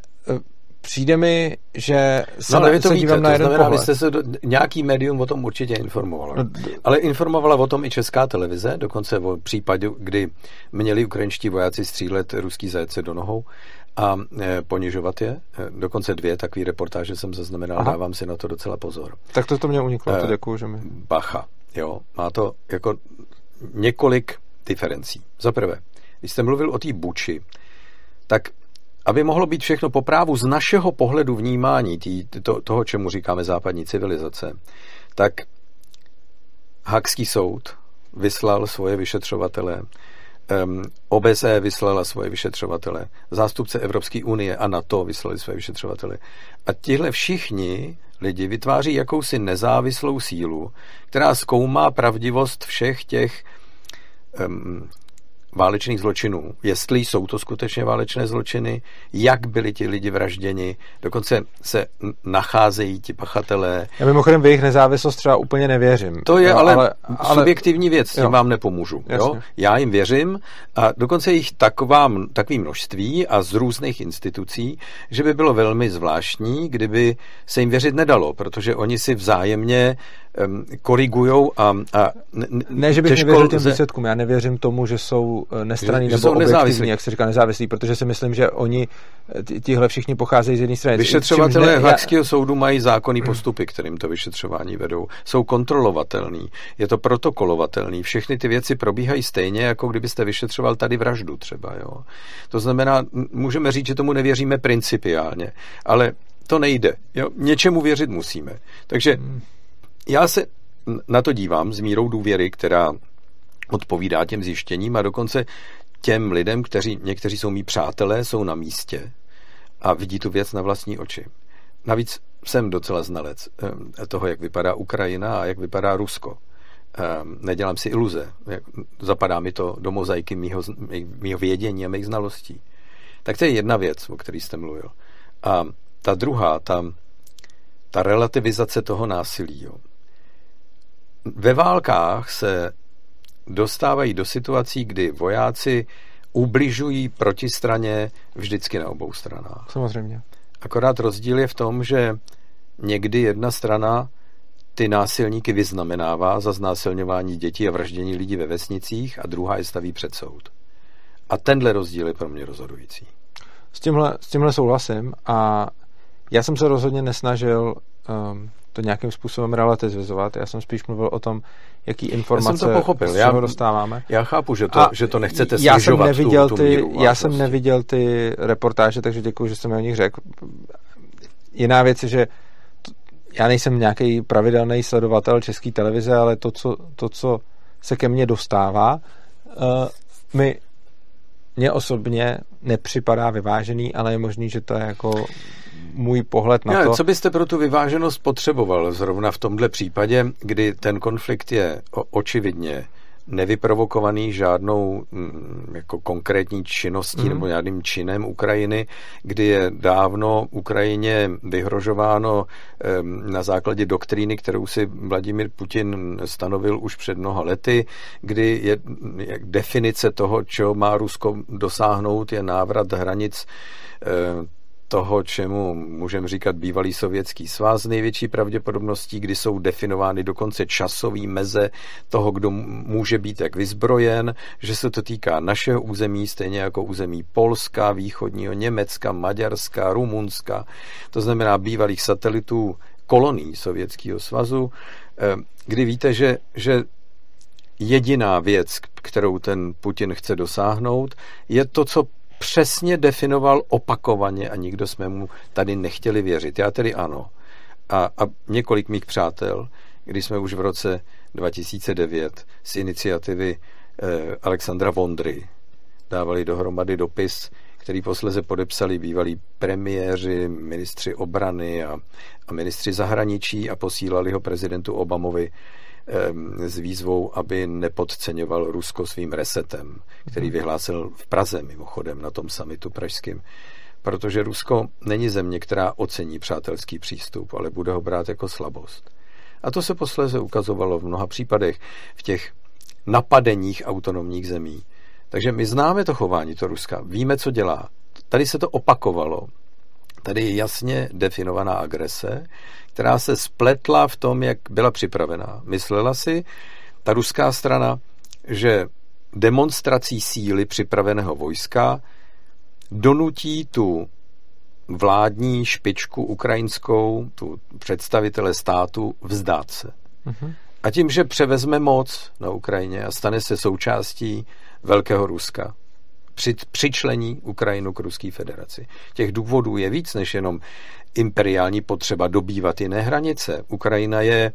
přijde mi, že se, no, ale to se víte, dívám na to jeden znamená, pohled. Vy jste se do, nějaký médium o tom určitě informoval. No, ale informovala o tom i česká televize, dokonce o případu, kdy měli ukrajinští vojáci střílet ruský zajece do nohou a e, ponižovat je. E, dokonce dvě takové reportáže jsem zaznamenal, Aha. dávám si na to docela pozor. Tak to, to mě uniklo, to děkuju, že mi... Bacha, jo, má to jako několik diferencí. Za prvé, když jste mluvil o té buči, tak aby mohlo být všechno po právu z našeho pohledu vnímání tý, to, toho, čemu říkáme západní civilizace, tak Hakský soud vyslal svoje vyšetřovatele, um, OBSE vyslala svoje vyšetřovatele, zástupce Evropské unie a NATO vyslali svoje vyšetřovatele. A tihle všichni lidi vytváří jakousi nezávislou sílu, která zkoumá pravdivost všech těch um, válečných zločinů. Jestli jsou to skutečně válečné zločiny, jak byli ti lidi vražděni, dokonce se nacházejí ti pachatelé. Já mimochodem v jejich nezávislost třeba úplně nevěřím. To je jo, ale, ale, ale subjektivní věc, s tím vám nepomůžu. Jo? Já jim věřím a dokonce jich taková, takový množství a z různých institucí, že by bylo velmi zvláštní, kdyby se jim věřit nedalo, protože oni si vzájemně um, korigujou a, a ne, ne, že bych nevěřil těm výsledkům, já nevěřím tomu, že jsou eh, nestraní nebo jsou nezávislí. jak se říká, nezávislí, protože si myslím, že oni, eh, tihle všichni pocházejí z jedné strany. Vyšetřovatelé Hakského soudu mají zákonný postupy, kterým to vyšetřování vedou. Jsou kontrolovatelný, je to protokolovatelný, všechny ty věci probíhají stejně, jako kdybyste vyšetřoval tady vraždu třeba. Jo. To znamená, můžeme říct, že tomu nevěříme principiálně, ale to nejde. Jo. Něčemu věřit musíme. Takže hmm já se na to dívám s mírou důvěry, která odpovídá těm zjištěním a dokonce těm lidem, kteří, někteří jsou mý přátelé, jsou na místě a vidí tu věc na vlastní oči. Navíc jsem docela znalec eh, toho, jak vypadá Ukrajina a jak vypadá Rusko. Eh, nedělám si iluze. Zapadá mi to do mozaiky mýho, mýho vědění a mých znalostí. Tak to je jedna věc, o které jste mluvil. A ta druhá, ta, ta relativizace toho násilí. Jo ve válkách se dostávají do situací, kdy vojáci ubližují protistraně vždycky na obou stranách. Samozřejmě. Akorát rozdíl je v tom, že někdy jedna strana ty násilníky vyznamenává za znásilňování dětí a vraždění lidí ve vesnicích a druhá je staví před soud. A tenhle rozdíl je pro mě rozhodující. S tímhle, s tímhle souhlasím a já jsem se rozhodně nesnažil um, to nějakým způsobem relativizovat. Já jsem spíš mluvil o tom, jaký informace já jsem to pochopil. já, dostáváme. Já chápu, že to, a že to nechcete já jsem neviděl tu, ty, tu míru Já jsem neviděl ty reportáže, takže děkuji, že jste mi o nich řekl. Jiná věc je, že já nejsem nějaký pravidelný sledovatel české televize, ale to co, to, co se ke mně dostává, uh, mi mně osobně nepřipadá vyvážený, ale je možný, že to je jako můj pohled na no, to. Co byste pro tu vyváženost potřeboval zrovna v tomhle případě, kdy ten konflikt je očividně nevyprovokovaný žádnou mm, jako konkrétní činností mm. nebo žádným činem Ukrajiny, kdy je dávno Ukrajině vyhrožováno na základě doktríny, kterou si Vladimir Putin stanovil už před mnoha lety, kdy je definice toho, čeho má Rusko dosáhnout, je návrat hranic toho, čemu můžeme říkat bývalý sovětský svaz, největší pravděpodobností, kdy jsou definovány dokonce časový meze toho, kdo může být jak vyzbrojen, že se to týká našeho území, stejně jako území Polska, východního Německa, Maďarska, Rumunska, to znamená bývalých satelitů kolonií Sovětského svazu, eh, kdy víte, že, že jediná věc, kterou ten Putin chce dosáhnout, je to, co přesně definoval opakovaně a nikdo jsme mu tady nechtěli věřit. Já tedy ano. A, a několik mých přátel, když jsme už v roce 2009 z iniciativy eh, Alexandra Vondry dávali dohromady dopis, který posleze podepsali bývalí premiéři, ministři obrany a, a ministři zahraničí a posílali ho prezidentu Obamovi s výzvou, aby nepodceňoval Rusko svým resetem, který mhm. vyhlásil v Praze mimochodem na tom samitu pražském. Protože Rusko není země, která ocení přátelský přístup, ale bude ho brát jako slabost. A to se posléze ukazovalo v mnoha případech v těch napadeních autonomních zemí. Takže my známe to chování to Ruska, víme, co dělá. Tady se to opakovalo. Tady je jasně definovaná agrese, která se spletla v tom, jak byla připravená. Myslela si ta ruská strana, že demonstrací síly připraveného vojska donutí tu vládní špičku ukrajinskou, tu představitele státu, vzdát se. Uh-huh. A tím, že převezme moc na Ukrajině a stane se součástí Velkého Ruska, při, přičlení Ukrajinu k Ruské federaci. Těch důvodů je víc než jenom imperiální potřeba dobývat jiné hranice. Ukrajina je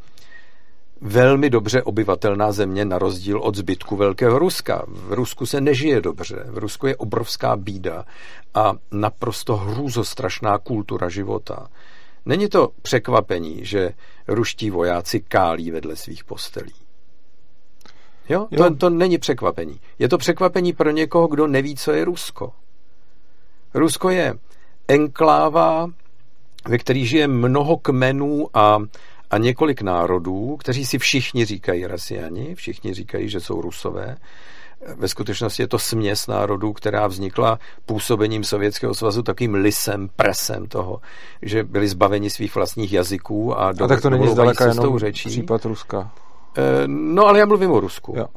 velmi dobře obyvatelná země na rozdíl od zbytku Velkého Ruska. V Rusku se nežije dobře, v Rusku je obrovská bída a naprosto hrůzostrašná kultura života. Není to překvapení, že ruští vojáci kálí vedle svých postelí. Jo? jo. To, to není překvapení. Je to překvapení pro někoho, kdo neví, co je Rusko. Rusko je enkláva, ve který žije mnoho kmenů a, a několik národů, kteří si všichni říkají rasiani, všichni říkají, že jsou rusové. Ve skutečnosti je to směs národů, která vznikla působením Sovětského svazu takým lisem, presem toho, že byli zbaveni svých vlastních jazyků a, do, a tak to není zdaleka jenom řečí. případ Ruska. Eh, no, ale já mluvím o Rusku. Jo.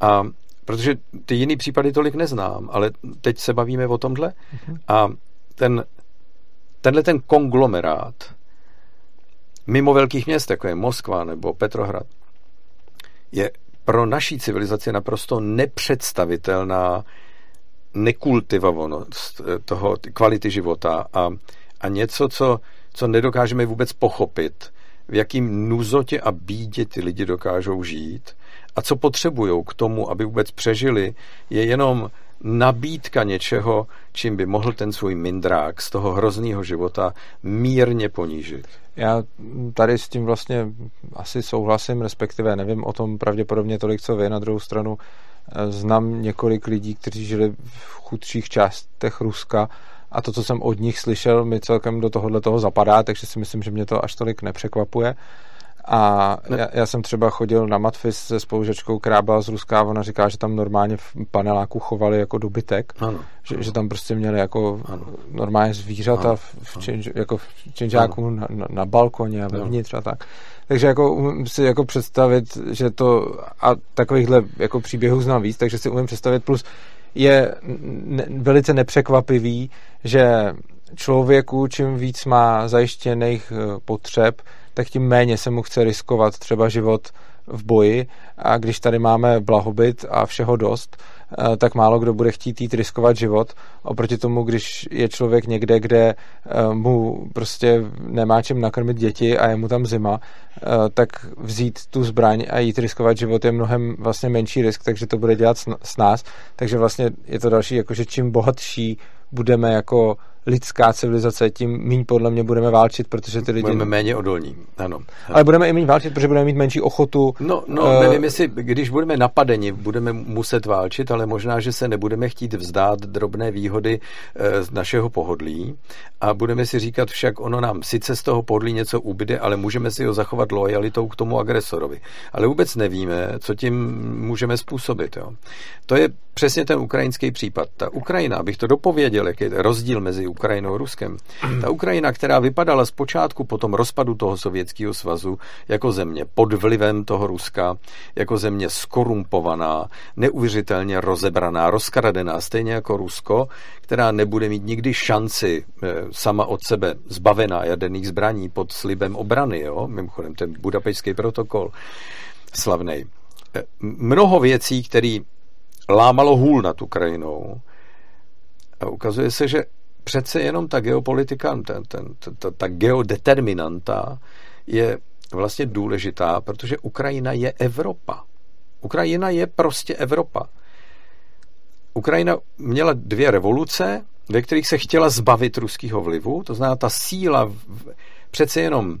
A protože ty jiný případy tolik neznám, ale teď se bavíme o tomhle. Uh-huh. A ten, tenhle ten konglomerát mimo velkých měst, jako je Moskva nebo Petrohrad, je pro naší civilizaci naprosto nepředstavitelná nekultivovanost eh, toho kvality života a, a něco, co, co nedokážeme vůbec pochopit v jakým nuzotě a bídě ty lidi dokážou žít a co potřebují k tomu, aby vůbec přežili, je jenom nabídka něčeho, čím by mohl ten svůj mindrák z toho hrozného života mírně ponížit. Já tady s tím vlastně asi souhlasím, respektive nevím o tom pravděpodobně tolik, co vy. Na druhou stranu eh, znám několik lidí, kteří žili v chudších částech Ruska a to, co jsem od nich slyšel, mi celkem do tohohle toho zapadá, takže si myslím, že mě to až tolik nepřekvapuje. A já, já jsem třeba chodil na matfis se spolužečkou, která byla z Ruska a ona říká, že tam normálně v paneláku chovali jako dobytek. Ano. Že, že tam prostě měli jako Ano. normálně zvířata Ano. v, v činž, jako v činžáku na, na, na balkoně a vevnitř a tak. Takže jako umím si jako představit, že to a takovýchhle jako příběhů znám víc, takže si umím představit plus je ne, velice nepřekvapivý, že člověku čím víc má zajištěných eh, potřeb, tak tím méně se mu chce riskovat třeba život v boji. A když tady máme blahobyt a všeho dost, tak málo kdo bude chtít jít riskovat život. Oproti tomu, když je člověk někde, kde eh, mu prostě nemá čím nakrmit děti a je mu tam zima, eh, tak vzít tu zbraň a jít riskovat život je mnohem vlastně menší risk, takže to bude dělat s- s nás. Takže vlastně je to další, jakože čím bohatší budeme jako lidská civilizace, tím méně podle mě budeme válčit, protože ty lidi... Budeme méně odolní, ano. Ale budeme i méně válčit, protože budeme mít menší ochotu. No, no Eh, nevím, jestli, když budeme napadeni, budeme muset válčit, ale možná, že se nebudeme chtít vzdát drobné výhody eh, z našeho pohodlí a budeme si říkat však, ono nám sice z toho pohodlí něco ubyde, ale můžeme si ho zachovat lojalitou k tomu agresorovi. Ale vůbec nevíme, co tím můžeme způsobit. Jo. To je přesně ten ukrajinský případ. Ta Ukrajina, abych to dopověděl, jaký je rozdíl mezi Ukrajinou Ruskem. Ta Ukrajina, která vypadala zpočátku po tom rozpadu toho Sovětského svazu jako země pod vlivem toho Ruska, jako země skorumpovaná, neuvěřitelně rozebraná, rozkradená, stejně jako Rusko, která nebude mít nikdy šanci eh, sama od sebe zbavená jaderných zbraní pod slibem obrany, jo? mimochodem ten budapešský protokol slavnej. Eh, Mnoho věcí, které lámalo hůl nad Ukrajinou, a ukazuje se, že přece jenom ta geopolitika, ten, ten, ta, ta geodeterminanta je vlastně důležitá, protože Ukrajina je Evropa. Ukrajina je prostě Evropa. Ukrajina měla dvě revoluce, ve kterých se chtěla zbavit ruského vlivu, to znamená, ta síla v, přece jenom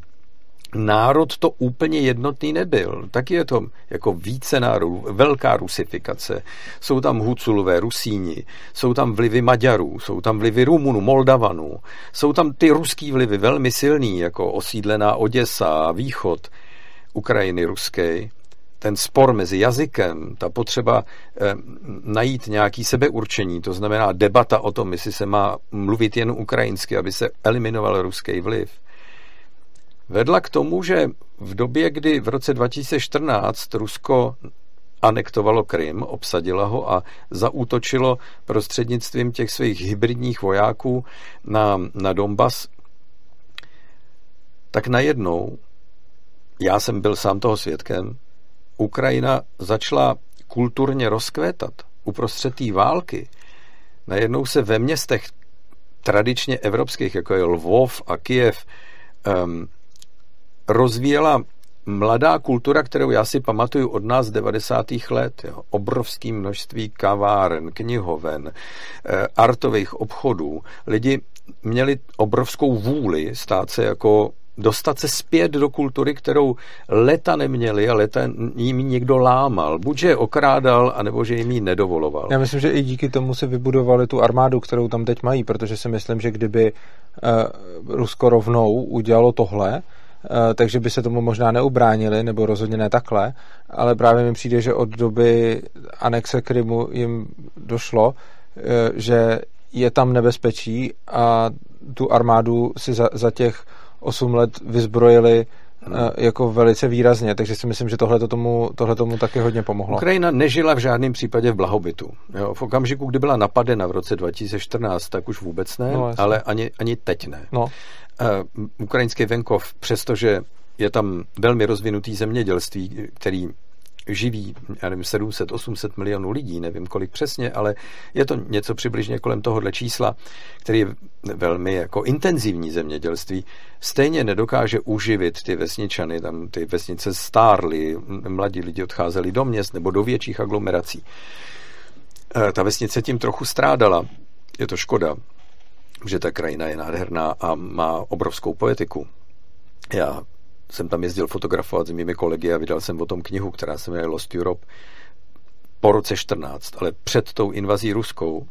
národ to úplně jednotný nebyl. Taky je to jako více národů, velká rusifikace. Jsou tam Huculové, Rusíni, jsou tam vlivy Maďarů, jsou tam vlivy Rumunů, Moldavanů, jsou tam ty ruský vlivy velmi silný, jako osídlená Oděsa, východ Ukrajiny ruské. Ten spor mezi jazykem, ta potřeba eh, najít nějaký sebeurčení, to znamená debata o tom, jestli se má mluvit jen ukrajinsky, aby se eliminoval ruský vliv vedla k tomu, že v době, kdy v roce 2014 Rusko anektovalo Krym, obsadila ho a zaútočilo prostřednictvím těch svých hybridních vojáků na, na Donbas, tak najednou, já jsem byl sám toho svědkem, Ukrajina začala kulturně rozkvétat uprostřed té války. Najednou se ve městech tradičně evropských, jako je Lvov a Kijev, um, rozvíjela mladá kultura, kterou já si pamatuju od nás z 90. let. Jo. Obrovské množství kaváren, knihoven, artových obchodů. Lidi měli obrovskou vůli stát se jako dostat se zpět do kultury, kterou leta neměli a leta jim někdo lámal. Buď že je okrádal, anebo že jim ji nedovoloval. Já myslím, že i díky tomu si vybudovali tu armádu, kterou tam teď mají, protože si myslím, že kdyby uh, Rusko rovnou udělalo tohle, takže by se tomu možná neubránili, nebo rozhodně ne takhle, ale právě mi přijde, že od doby anexe Krymu jim došlo, uh, že je tam nebezpečí a tu armádu si za, za těch 8 let vyzbrojili uh, jako velice výrazně, takže si myslím, že tohle tomu, tohle tomu taky hodně pomohlo. Ukrajina nežila v žádném případě v blahobytu. Jo, v okamžiku, kdy byla napadena v roce 2014, tak už vůbec ne, no, ale ani, ani teď ne. No. Ukrajinský venkov, přestože je tam velmi rozvinutý zemědělství, který živí, já nevím, 700, 800 milionů lidí, nevím kolik přesně, ale je to něco přibližně kolem tohohle čísla, který je velmi jako intenzivní zemědělství, stejně nedokáže uživit ty vesničany, tam ty vesnice stárly, mladí lidi odcházeli do měst nebo do větších aglomerací. Ta vesnice tím trochu strádala, je to škoda, že ta krajina je nádherná a má obrovskou poetiku. Já jsem tam jezdil fotografovat s mými kolegy a vydal jsem o tom knihu, která se jmenuje Lost Europe po roce 14, ale před tou invazí ruskou,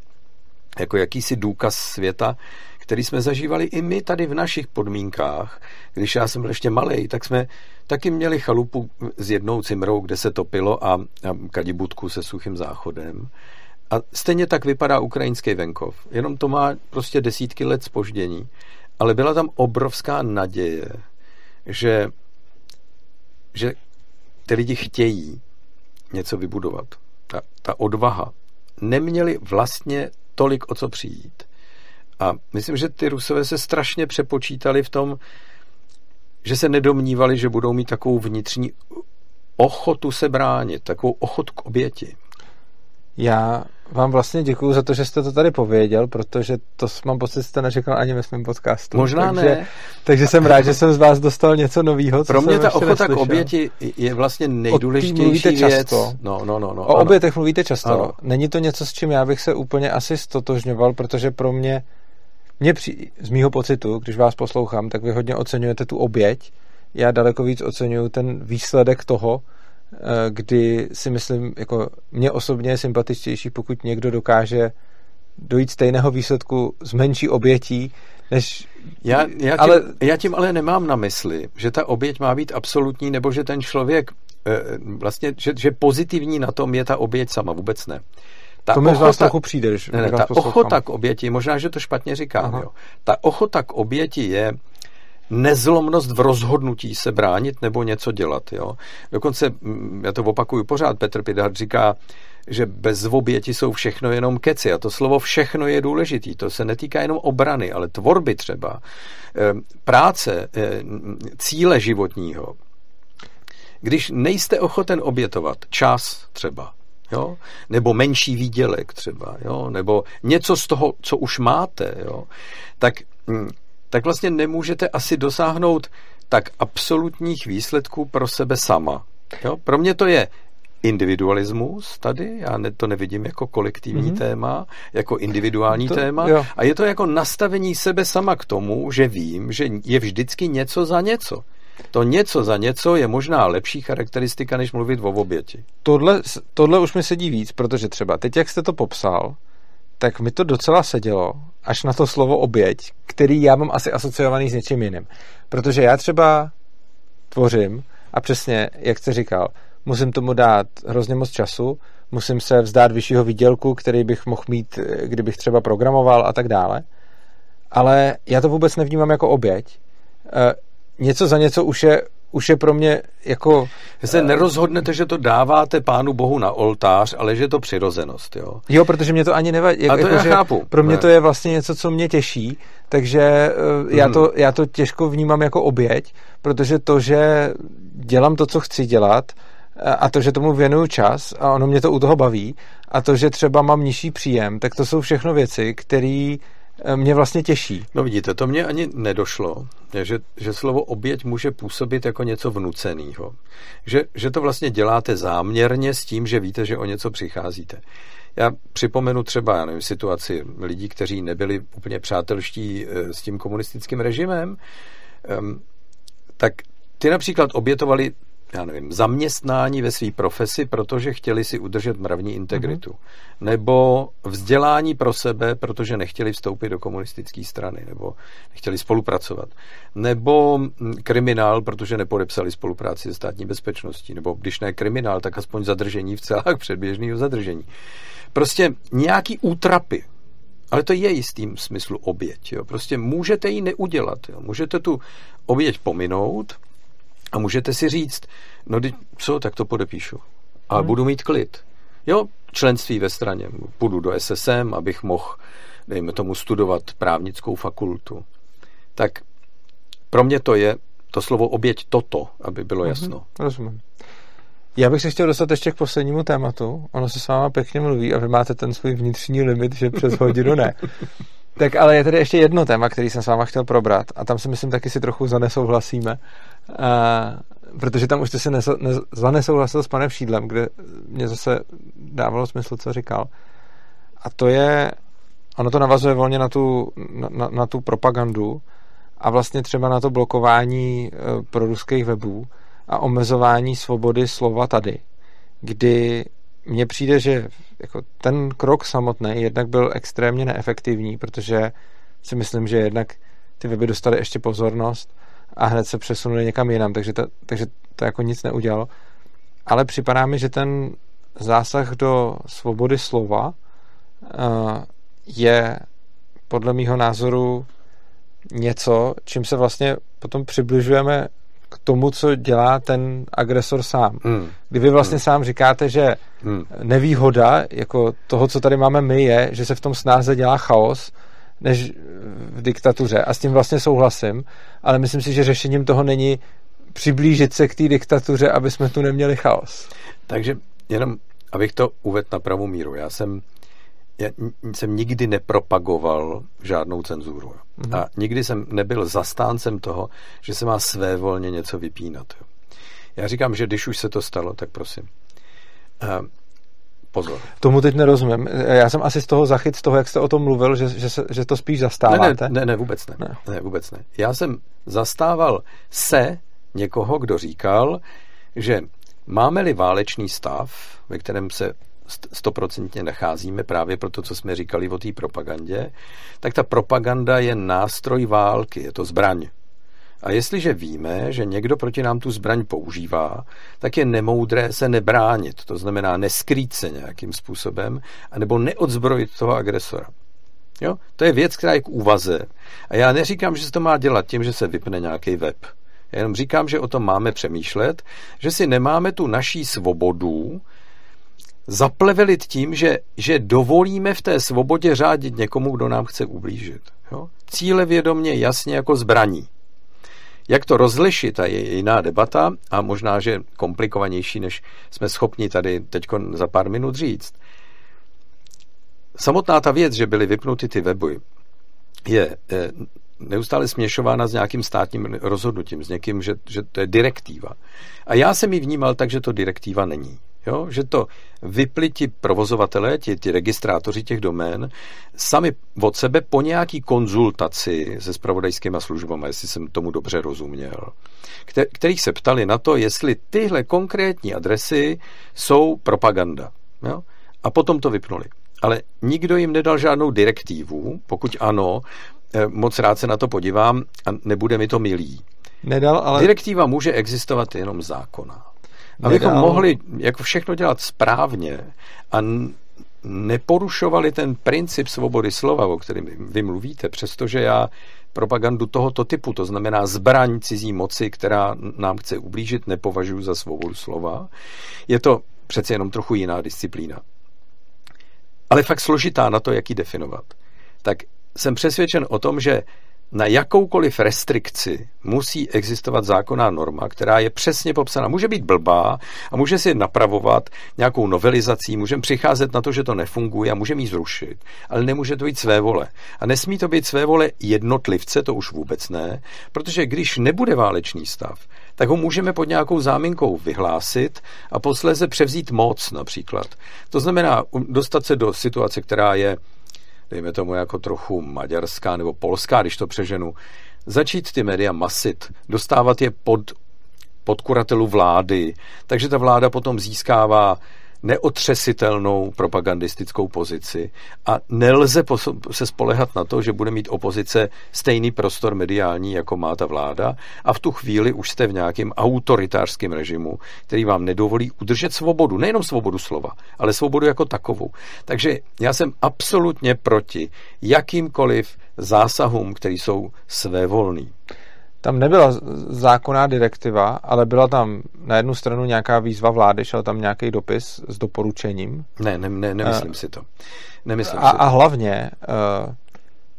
jako jakýsi důkaz světa, který jsme zažívali i my tady v našich podmínkách. Když já jsem byl ještě malý, tak jsme taky měli chalupu s jednou cimrou, kde se topilo a, a kadibutku se suchým záchodem. A stejně tak vypadá ukrajinský venkov. Jenom to má prostě desítky let spoždění. Ale byla tam obrovská naděje, že, že ty lidi chtějí něco vybudovat. Ta, ta odvaha. Neměli vlastně tolik o co přijít. A myslím, že ty Rusové se strašně přepočítali v tom, že se nedomnívali, že budou mít takovou vnitřní ochotu se bránit, takovou ochotu k oběti. Já vám vlastně děkuji za to, že jste to tady pověděl, protože to mám pocit, že jste neřekl ani ve svém podcastu. Možná takže, ne. Takže jsem rád, že jsem z vás dostal něco nového. Pro mě ta ochota neslyšel. k oběti je vlastně nejdůležitější věc. Často. No, no, no, no, o ano. obětech mluvíte často. Ano. Není to něco, s čím já bych se úplně asi stotožňoval, protože pro mě, mě při, z mýho pocitu, když vás poslouchám, tak vy hodně oceňujete tu oběť. Já daleko víc oceňuju ten výsledek toho, kdy si myslím, jako mě osobně je sympatičtější, pokud někdo dokáže dojít stejného výsledku s menší obětí, než... Já, já, tím, ale... já tím ale nemám na mysli, že ta oběť má být absolutní, nebo že ten člověk eh, vlastně, že, že pozitivní na tom je ta oběť sama, vůbec ne. Ta to mi ochota, z vás trochu přijde, ne, ne, ta ochota k oběti, možná, že to špatně říkám, jo. Ta ochota k oběti je nezlomnost v rozhodnutí se bránit nebo něco dělat. Jo? Dokonce, mm, já to opakuju pořád, Petr Pidhart říká, že bez oběti jsou všechno jenom keci. A to slovo všechno je důležitý. To se netýká jenom obrany, ale tvorby třeba, eh, práce, eh, cíle životního. Když nejste ochoten obětovat čas třeba, jo? nebo menší výdělek třeba, jo? nebo něco z toho, co už máte, jo? tak mm, tak vlastně nemůžete asi dosáhnout tak absolutních výsledků pro sebe sama. Jo? Pro mě to je individualismus tady, já ne, to nevidím jako kolektivní mm-hmm. téma, jako individuální to, téma jo. a je to jako nastavení sebe sama k tomu, že vím, že je vždycky něco za něco. To něco za něco je možná lepší charakteristika, než mluvit o oběti. Tohle, tohle už mi sedí víc, protože třeba teď, jak jste to popsal, tak mi to docela sedělo, až na to slovo oběť, který já mám asi asociovaný s něčím jiným. Protože já třeba tvořím a přesně, jak jste říkal, musím tomu dát hrozně moc času, musím se vzdát vyššího výdělku, který bych mohl mít, kdybych třeba programoval a tak dále. Ale já to vůbec nevnímám jako oběť. E, něco za něco už je už je pro mě jako... Vy se nerozhodnete, že to dáváte pánu bohu na oltář, ale že je to přirozenost, jo? Jo, protože mě to ani nevadí. A to jako, já chápu. Pro mě ne. to je vlastně něco, co mě těší, takže já, hmm. to, já to těžko vnímám jako oběť, protože to, že dělám to, co chci dělat, a to, že tomu věnuju čas a ono mě to u toho baví a to, že třeba mám nižší příjem, tak to jsou všechno věci, které Eh, mě vlastně těší. No vidíte, to mě ani nedošlo, že, že slovo oběť může působit jako něco vnuceného. Že, že to vlastně děláte záměrně s tím, že víte, že o něco přicházíte. Já připomenu třeba, já nevím, situaci lidí, kteří nebyli úplně přátelští eh, s tím komunistickým režimem, tak ty například obětovali já nevím, zaměstnání ve své profesi, protože chtěli si udržet mravní integritu. Mm-hmm. Nebo vzdělání pro sebe, protože nechtěli vstoupit do komunistické strany, nebo nechtěli spolupracovat. Nebo mm, kriminál, protože nepodepsali spolupráci se státní bezpečností. Nebo když ne kriminál, tak aspoň zadržení v celách předběžného zadržení. Prostě nějaký útrapy, ale to je jistým smyslu oběť. Jo. Prostě můžete ji neudělat. Jo. Můžete tu oběť pominout, a můžete si říct, no co, tak to podepíšu. A hmm. budu mít klid. Jo, členství ve straně. Půjdu do SSM, abych mohl, dejme tomu, studovat právnickou fakultu. Tak pro mě to je to slovo oběť toto, aby bylo mhm, jasno. Hmm, rozumím. Já bych se chtěl dostat ještě k poslednímu tématu. Ono se s váma pěkně mluví a vy máte ten svůj vnitřní limit, že přes hodinu ne. Tak ale je tady ještě jedno téma, který jsem s váma chtěl probrat a tam si myslím taky si trochu zanesouhlasíme, a, protože tam už jste si nesa, ne, zanesouhlasil s panem Šídlem, kde mě zase dávalo smysl, co říkal. A to je, ono to navazuje volně na tu, na, na, na tu propagandu a vlastně třeba na to blokování e, pro ruských webů a omezování svobody slova tady, kdy mně přijde, že jako ten krok samotný jednak byl extrémně neefektivní, protože si myslím, že jednak ty weby dostaly ještě pozornost a hned se přesunuli někam jinam, takže to, takže to jako nic neudělalo. Ale připadá mi, že ten zásah do svobody slova uh, je podle mýho názoru něco, čím se vlastně potom přibližujeme tomu, co dělá ten agresor sám. Hmm. Kdy vy vlastně hmm. sám říkáte, že hmm. nevýhoda jako toho, co tady máme my, je, že se v tom snáze dělá chaos, než v diktatuře. A s tím vlastně souhlasím, ale myslím si, že řešením toho není přiblížit se k té diktatuře, aby jsme tu neměli chaos. Takže jenom, abych to uvedl na pravou míru. Já jsem já jsem nikdy nepropagoval žádnou cenzuru. Mm-hmm. A nikdy jsem nebyl zastáncem toho, že se má své volně něco vypínat. Já říkám, že když už se to stalo, tak prosím. Uh, pozor. Tomu teď nerozumím. Já jsem asi z toho zachyt, z toho, jak jste o tom mluvil, že, že, se, že to spíš zastáváte. Ne, ne, ne, ne vůbec ne. ne. Ne, vůbec ne. Já jsem zastával se někoho, kdo říkal, že máme-li válečný stav, ve kterém se stoprocentně nacházíme právě pro to, co jsme říkali o té propagandě, tak ta propaganda je nástroj války, je to zbraň. A jestliže víme, že někdo proti nám tu zbraň používá, tak je nemoudré se nebránit, to znamená neskrýt se nějakým způsobem, anebo neodzbrojit toho agresora. Jo? To je věc, která je k úvaze. A já neříkám, že se to má dělat tím, že se vypne nějaký web. Já jenom říkám, že o tom máme přemýšlet, že si nemáme tu naší svobodu zaplevelit tím, že, že dovolíme v té svobodě řádit někomu, kdo nám chce ublížit. Jo? Cíle vědomě jasně jako zbraní. Jak to rozlišit, a je jiná debata a možná, že komplikovanější, než jsme schopni tady teď za pár minut říct. Samotná ta věc, že byly vypnuty ty weby, je eh, neustále směšována s nějakým státním rozhodnutím, s někým, že, že to je direktiva. A já jsem ji vnímal tak, že to direktiva není. Jo? Že to vypli ti provozovatelé, ti, ti registrátoři těch domén, sami od sebe po nějaký konzultaci se spravodajskými službami, jestli jsem tomu dobře rozuměl, kterých se ptali na to, jestli tyhle konkrétní adresy jsou propaganda. Jo? A potom to vypnuli. Ale nikdo jim nedal žádnou direktivu, pokud ano, eh, moc rád se na to podívám a nebude mi to milý. Nedal, ale... Direktiva může existovat jenom zákona. Abychom nedal. mohli jako všechno dělat správně a neporušovali ten princip svobody slova, o kterém vy mluvíte, přestože já propagandu tohoto typu, to znamená zbraň cizí moci, která nám chce ublížit, nepovažuji za svobodu slova. Je to přece jenom trochu jiná disciplína. Ale fakt složitá na to, jak ji definovat. Tak jsem přesvědčen o tom, že na jakoukoliv restrikci musí existovat zákonná norma, která je přesně popsaná. Může být blbá a může si napravovat nějakou novelizací, můžeme přicházet na to, že to nefunguje a můžeme ji zrušit, ale nemůže to být své vole. A nesmí to být své vole jednotlivce, to už vůbec ne, protože když nebude válečný stav, tak ho můžeme pod nějakou záminkou vyhlásit a posléze převzít moc například. To znamená dostat se do situace, která je dejme tomu jako trochu maďarská nebo polská, když to přeženu, začít ty média masit, dostávat je pod, pod kuratelu vlády, takže ta vláda potom získává neotřesitelnou propagandistickou pozici a nelze se spolehat na to, že bude mít opozice stejný prostor mediální, jako má ta vláda a v tu chvíli už jste v nějakém autoritářském režimu, který vám nedovolí udržet svobodu, nejenom svobodu slova, ale svobodu jako takovou. Takže já jsem absolutně proti jakýmkoliv zásahům, které jsou svévolný. Tam nebyla zákonná direktiva, ale byla tam na jednu stranu nějaká výzva vlády, šel tam nějaký dopis s doporučením. Ne, ne, ne nemyslím uh, si to. Nemyslím a, si to. a hlavně uh,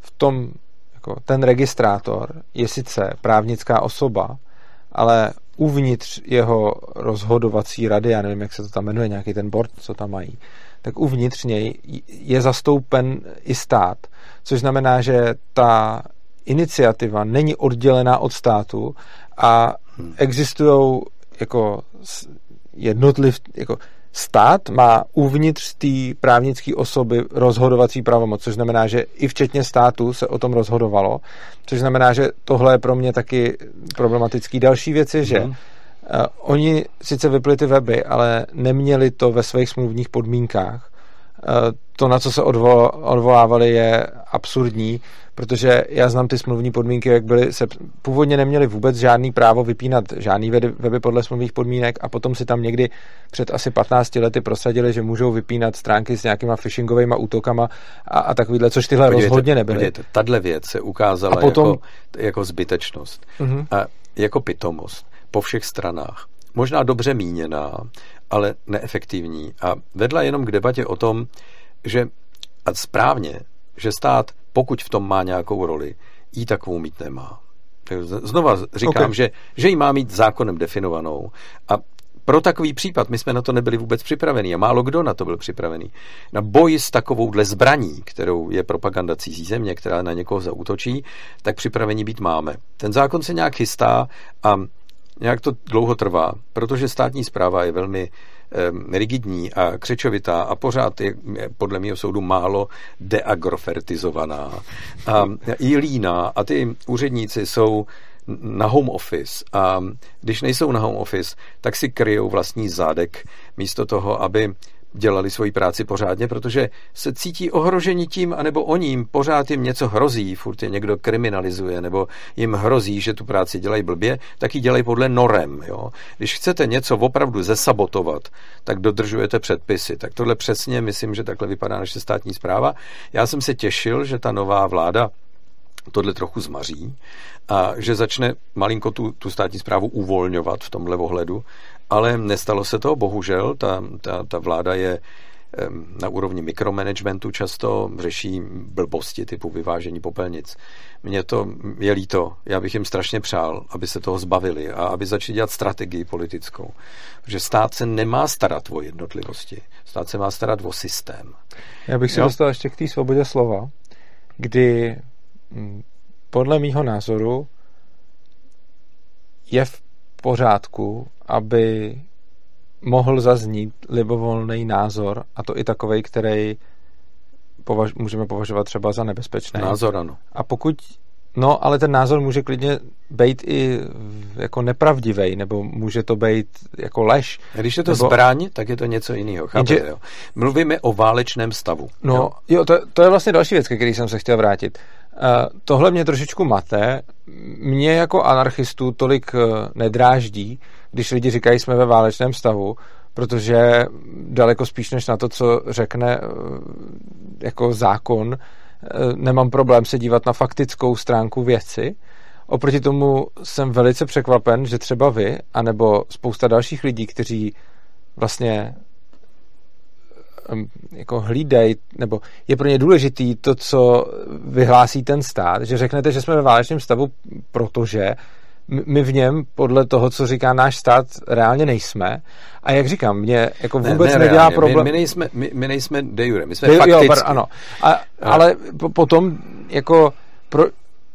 v tom, jako ten registrátor je sice právnická osoba, ale uvnitř jeho rozhodovací rady, já nevím, jak se to tam jmenuje, nějaký ten board, co tam mají, tak uvnitř něj je zastoupen i stát, což znamená, že ta iniciativa není oddělená od státu a hmm. existují jako jednotliv, jako stát má uvnitř té právnické osoby rozhodovací pravomoc, což znamená, že i včetně státu se o tom rozhodovalo, což znamená, že tohle je pro mě taky problematický. Další věc je, že uh, oni sice vypli ty weby, ale neměli to ve svých smluvních podmínkách. Uh, to, na co se odvolávali, je absurdní, protože já znám ty smluvní podmínky, jak byly, se původně neměli vůbec žádný právo vypínat žádný weby podle smluvních podmínek a potom si tam někdy před asi 15 lety prosadili, že můžou vypínat stránky s nějakýma phishingovými útokama a, a takovýhle, což tyhle podívejte, rozhodně nebyly. Podívejte, tahle věc se ukázala a potom, jako, jako zbytečnost uh-huh. a jako pitomost po všech stranách. Možná dobře míněná, ale neefektivní a vedla jenom k debatě o tom, že a správně, že stát, pokud v tom má nějakou roli, jí takovou mít nemá. Znova říkám, okay. že, že ji má mít zákonem definovanou a pro takový případ my jsme na to nebyli vůbec připraveni a málo kdo na to byl připravený. Na boj s takovouhle zbraní, kterou je propaganda cizí země, která na někoho zautočí, tak připraveni být máme. Ten zákon se nějak chystá a nějak to dlouho trvá, protože státní zpráva je velmi rigidní a křečovitá a pořád je podle mého soudu málo deagrofertizovaná. A i líná a ty úředníci jsou na home office a když nejsou na home office, tak si kryjou vlastní zádek. Místo toho, aby dělali svoji práci pořádně, protože se cítí ohroženi tím, anebo o ním pořád jim něco hrozí, furt je někdo kriminalizuje, nebo jim hrozí, že tu práci dělají blbě, tak ji dělají podle norem. Jo? Když chcete něco opravdu zesabotovat, tak dodržujete předpisy. Tak tohle přesně myslím, že takhle vypadá naše státní zpráva. Já jsem se těšil, že ta nová vláda tohle trochu zmaří a že začne malinko tu, tu státní zprávu uvolňovat v tomhle ohledu, ale nestalo se to, bohužel, ta, ta, ta vláda je na úrovni mikromanagementu často řeší blbosti typu vyvážení popelnic. Mně to je líto. Já bych jim strašně přál, aby se toho zbavili a aby začali dělat strategii politickou. Protože stát se nemá starat o jednotlivosti. Stát se má starat o systém. Já bych se dostal ještě k té svobodě slova, kdy mm, podle mýho názoru je v pořádku, aby mohl zaznít libovolný názor, a to i takový, který považ, můžeme považovat třeba za nebezpečný. Názor, ano. A pokud No, ale ten názor může klidně být i jako nepravdivý, nebo může to být jako lež. Když je to nebo... zbraň, tak je to něco jiného. Chápete, Jenže... jo? Mluvíme o válečném stavu. No, jo, jo to, to je vlastně další věc, ke který jsem se chtěl vrátit. Uh, tohle mě trošičku mate. Mě jako anarchistu tolik uh, nedráždí, když lidi říkají, jsme ve válečném stavu, protože daleko spíš než na to, co řekne uh, jako zákon, nemám problém se dívat na faktickou stránku věci. Oproti tomu jsem velice překvapen, že třeba vy, anebo spousta dalších lidí, kteří vlastně jako hlídají, nebo je pro ně důležitý to, co vyhlásí ten stát, že řeknete, že jsme ve válečném stavu, protože my v něm podle toho, co říká náš stát, reálně nejsme. A jak říkám, mě jako vůbec ne, ne, nedělá problém. My, my, nejsme, my, my nejsme de jure, my jsme de, fakticky. Jo, ano. A, a. Ale po, potom jako pro,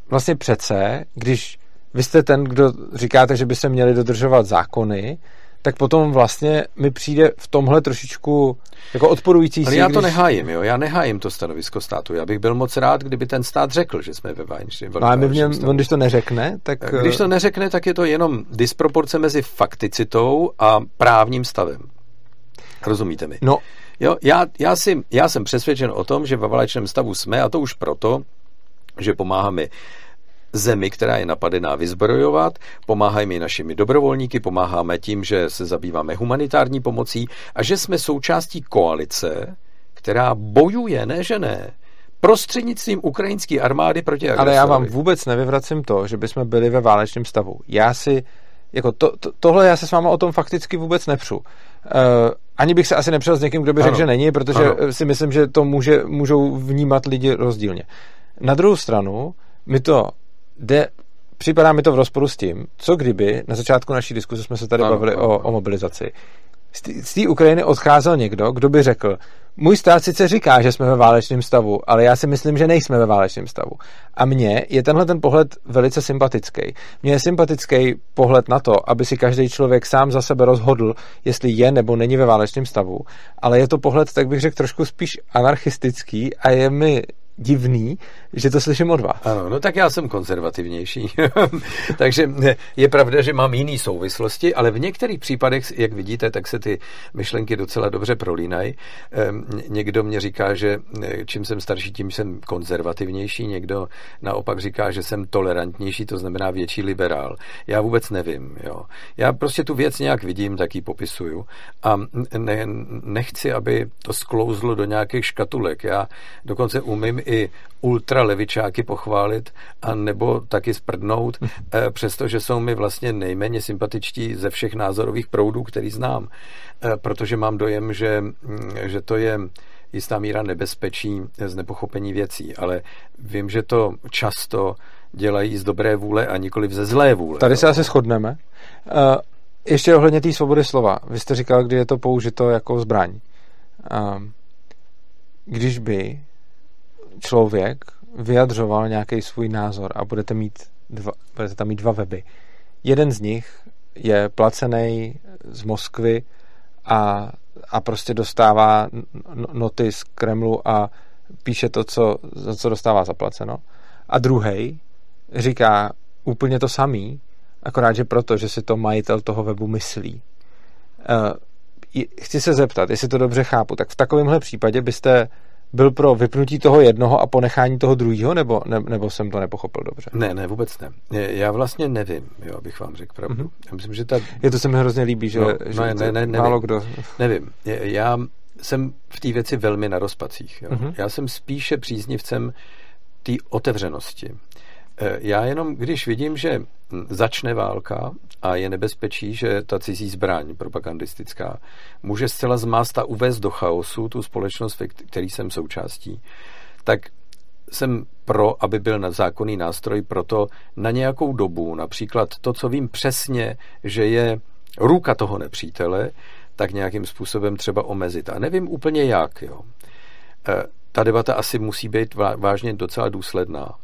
vlastně přece, když vy jste ten, kdo říkáte, že by se měli dodržovat zákony, tak potom vlastně mi přijde v tomhle trošičku jako odporující Ale já to když... nehájím, jo, já nehájím to stanovisko státu. Já bych byl moc rád, kdyby ten stát řekl, že jsme ve válečném No a my v něm, on, když to neřekne, tak... Když to neřekne, tak je to jenom disproporce mezi fakticitou a právním stavem. Rozumíte mi? No. Jo, já, já, si, já jsem přesvědčen o tom, že ve válečném stavu jsme, a to už proto, že pomáháme zemi, která je napadená, vyzbrojovat, pomáháme našimi dobrovolníky, pomáháme tím, že se zabýváme humanitární pomocí a že jsme součástí koalice, která bojuje, ne že ne, prostřednictvím ukrajinské armády proti agresorovi. Ale já vám vůbec nevyvracím to, že bychom byli ve válečném stavu. Já si, jako to, to, tohle já se s váma o tom fakticky vůbec nepřu. Uh, ani bych se asi nepřel s někým, kdo by ano. řekl, že není, protože ano. si myslím, že to může, můžou vnímat lidi rozdílně. Na druhou stranu, my to jde, připadá mi to v rozporu s tím, co kdyby na začátku naší diskuse jsme se tady ano, bavili ano. O, o mobilizaci. Z té Ukrajiny odcházel někdo, kdo by řekl, můj stát sice říká, že jsme ve válečném stavu, ale já si myslím, že nejsme ve válečném stavu. A mně je tenhle ten pohled velice sympatický. Mně je sympatický pohled na to, aby si každý člověk sám za sebe rozhodl, jestli je nebo není ve válečném stavu, ale je to pohled, tak bych řekl, trošku spíš anarchistický a je mi divný, že to slyším od vás. Ano, no tak já jsem konzervativnější. Takže je pravda, že mám jiný souvislosti, ale v některých případech, jak vidíte, tak se ty myšlenky docela dobře prolínají. Ehm, někdo mě říká, že eh, čím jsem starší, tím jsem konzervativnější, někdo naopak říká, že jsem tolerantnější, to znamená větší liberál. Já vůbec nevím. Jo. Já prostě tu věc nějak vidím, tak ji popisuju a ne, nechci, aby to sklouzlo do nějakých škatulek. Já dokonce umím i ultralevičáky pochválit a nebo taky sprdnout, eh, přestože jsou mi vlastně nejméně sympatičtí ze všech názorových proudů, který znám. Eh, protože mám dojem, že, mm, že to je jistá míra nebezpečí z nepochopení věcí, ale vím, že to často dělají z dobré vůle a nikoli ze zlé vůle. Tady se asi shodneme. Uh, ještě ohledně té svobody slova. Vy jste říkal, kdy je to použito jako zbraň. Uh, když by člověk vyjadřoval nějaký svůj názor a budete mít dva, budete tam mít dva weby. Jeden z nich je placený z Moskvy a, a prostě dostává noty z Kremlu a píše to, co, co dostává zaplaceno. A druhý říká úplně to samý, akorát, že proto, že si to majitel toho webu myslí. Uh, chci se zeptat, jestli to dobře chápu, tak v takovémhle případě byste byl pro vypnutí toho jednoho a ponechání toho druhého, nebo, ne, nebo jsem to nepochopil dobře? Ne, ne, vůbec ne. Já vlastně nevím, jo, abych vám řekl pravdu. Mm-hmm. Já myslím, že ta... Je to se mi hrozně líbí, že, no, že ne, ne, ne, ne, málo kdo... Nevím. Já jsem v té věci velmi na rozpacích. Jo. Mm-hmm. Já jsem spíše příznivcem té otevřenosti. Eh, já jenom, když vidím, že začne válka a je nebezpečí, že ta cizí zbraň propagandistická může zcela zmást a uvést do chaosu tu společnost, který jsem součástí, tak jsem pro, aby byl na zákonný nástroj proto na nějakou dobu, například to, co vím přesně, že je ruka toho nepřítele, tak nějakým způsobem třeba omezit. A nevím úplně jak. Jo. Eh, ta debata asi musí být vážně docela důsledná.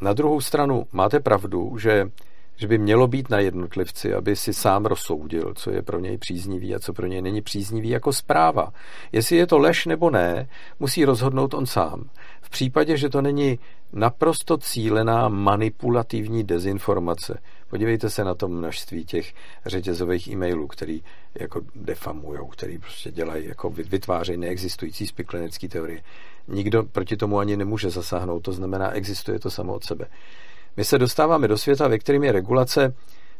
Na druhou stranu máte pravdu, že, že by mělo být na jednotlivci, aby si sám rozsoudil, co je pro něj příznivý a co pro něj není příznivý jako zpráva. Jestli je to lež nebo ne, musí rozhodnout on sám. V případě, že to není naprosto cílená manipulativní dezinformace. Podívejte se na to množství těch řetězových e-mailů, který jako defamujou, který prostě dělají, jako vytvářejí neexistující spiklenecký teorie. Nikdo proti tomu ani nemůže zasáhnout, to znamená, existuje to samo od sebe. My se dostáváme do světa, ve kterém je regulace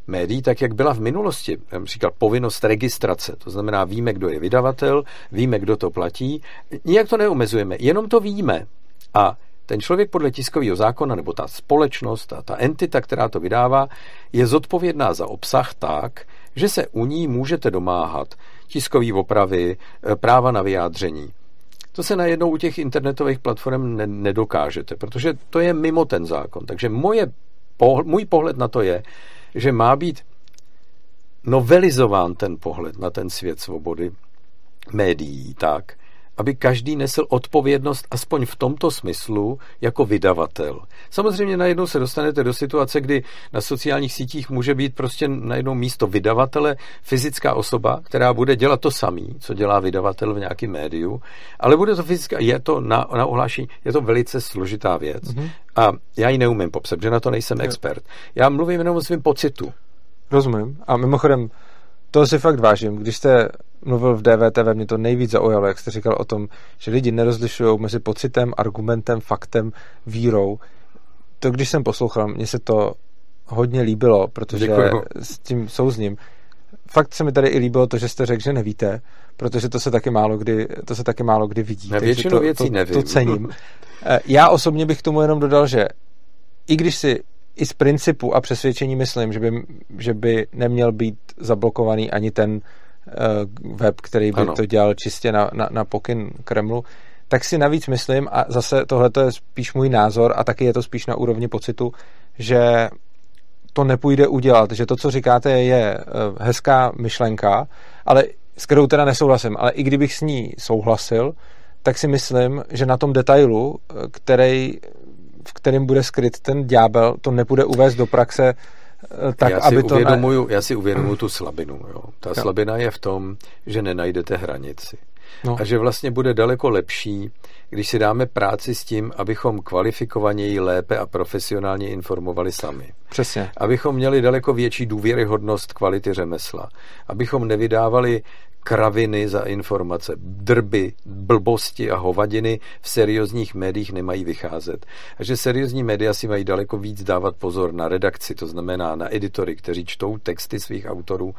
médií, tak jak byla v minulosti, říkal povinnost registrace, to znamená víme, kdo je vydavatel, víme, kdo to platí, nijak to neomezujeme, jenom to víme. A ten člověk podle tiskového zákona, nebo ta společnost, ta, ta entita, která to vydává, je zodpovědná za obsah tak, že se u ní můžete domáhat tiskový opravy, e, práva na vyjádření. To se najednou u těch internetových platform ne, nedokážete, protože to je mimo ten zákon. Takže moje, můj pohled na to je, že má být novelizován ten pohled na ten svět svobody médií tak, aby každý nesl odpovědnost aspoň v tomto smyslu jako vydavatel. Samozřejmě najednou se dostanete do situace, kdy na sociálních sítích může být prostě najednou místo vydavatele fyzická osoba, která bude dělat to samý, co dělá vydavatel v nějakém médiu, ale bude to fyzická, je to na, na ohlášení, je to velice složitá věc. Mm-hmm. A já ji neumím popsat, že na to nejsem expert. Já mluvím jenom o svém pocitu. Rozumím. A mimochodem, to si fakt vážím. Když jste mluvil v DVTV, mě to nejvíc zaujalo, jak jste říkal o tom, že lidi nerozlišují mezi pocitem, argumentem, faktem, vírou. To, když jsem poslouchal, mně se to hodně líbilo, protože Děkuju. s tím souzním. Fakt se mi tady i líbilo to, že jste řekl, že nevíte, protože to se taky málo kdy, to se taky málo kdy vidí. Na většinu to, věcí to, nevím. To cením. Eh, já osobně bych tomu jenom dodal, že i když si i z principu a přesvědčení myslím, že by, že by neměl být zablokovaný ani ten uh, web, který by ano. to dělal čistě na, na, na pokyn Kremlu, tak si navíc myslím, a zase tohle je spíš můj názor a taky je to spíš na úrovni pocitu, že to nepůjde udělat, že to, co říkáte, je uh, hezká myšlenka, ale s kterou teda nesouhlasím, ale i kdybych s ní souhlasil, tak si myslím, že na tom detailu, eh, který v kterém bude skryt ten ďábel, to nepůjde uvést do praxe eh, tak, já si aby to... Uvědomuju, ne... Já si uvědomuju tu slabinu. Jo. Ta jo. slabina je v tom, že nenajdete hranici. No. A že vlastně bude daleko lepší, když si dáme práci s tím, abychom kvalifikovaněji, lépe a profesionálně informovali sami. Přesně. Abychom měli daleko větší důvěryhodnost kvality řemesla. Abychom nevydávali kraviny za informace, drby, blbosti a hovadiny v seriózních médiích nemají vycházet. A že seriózní média si mají daleko víc dávat pozor na redakci, to znamená na editory, kteří čtou texty svých autorů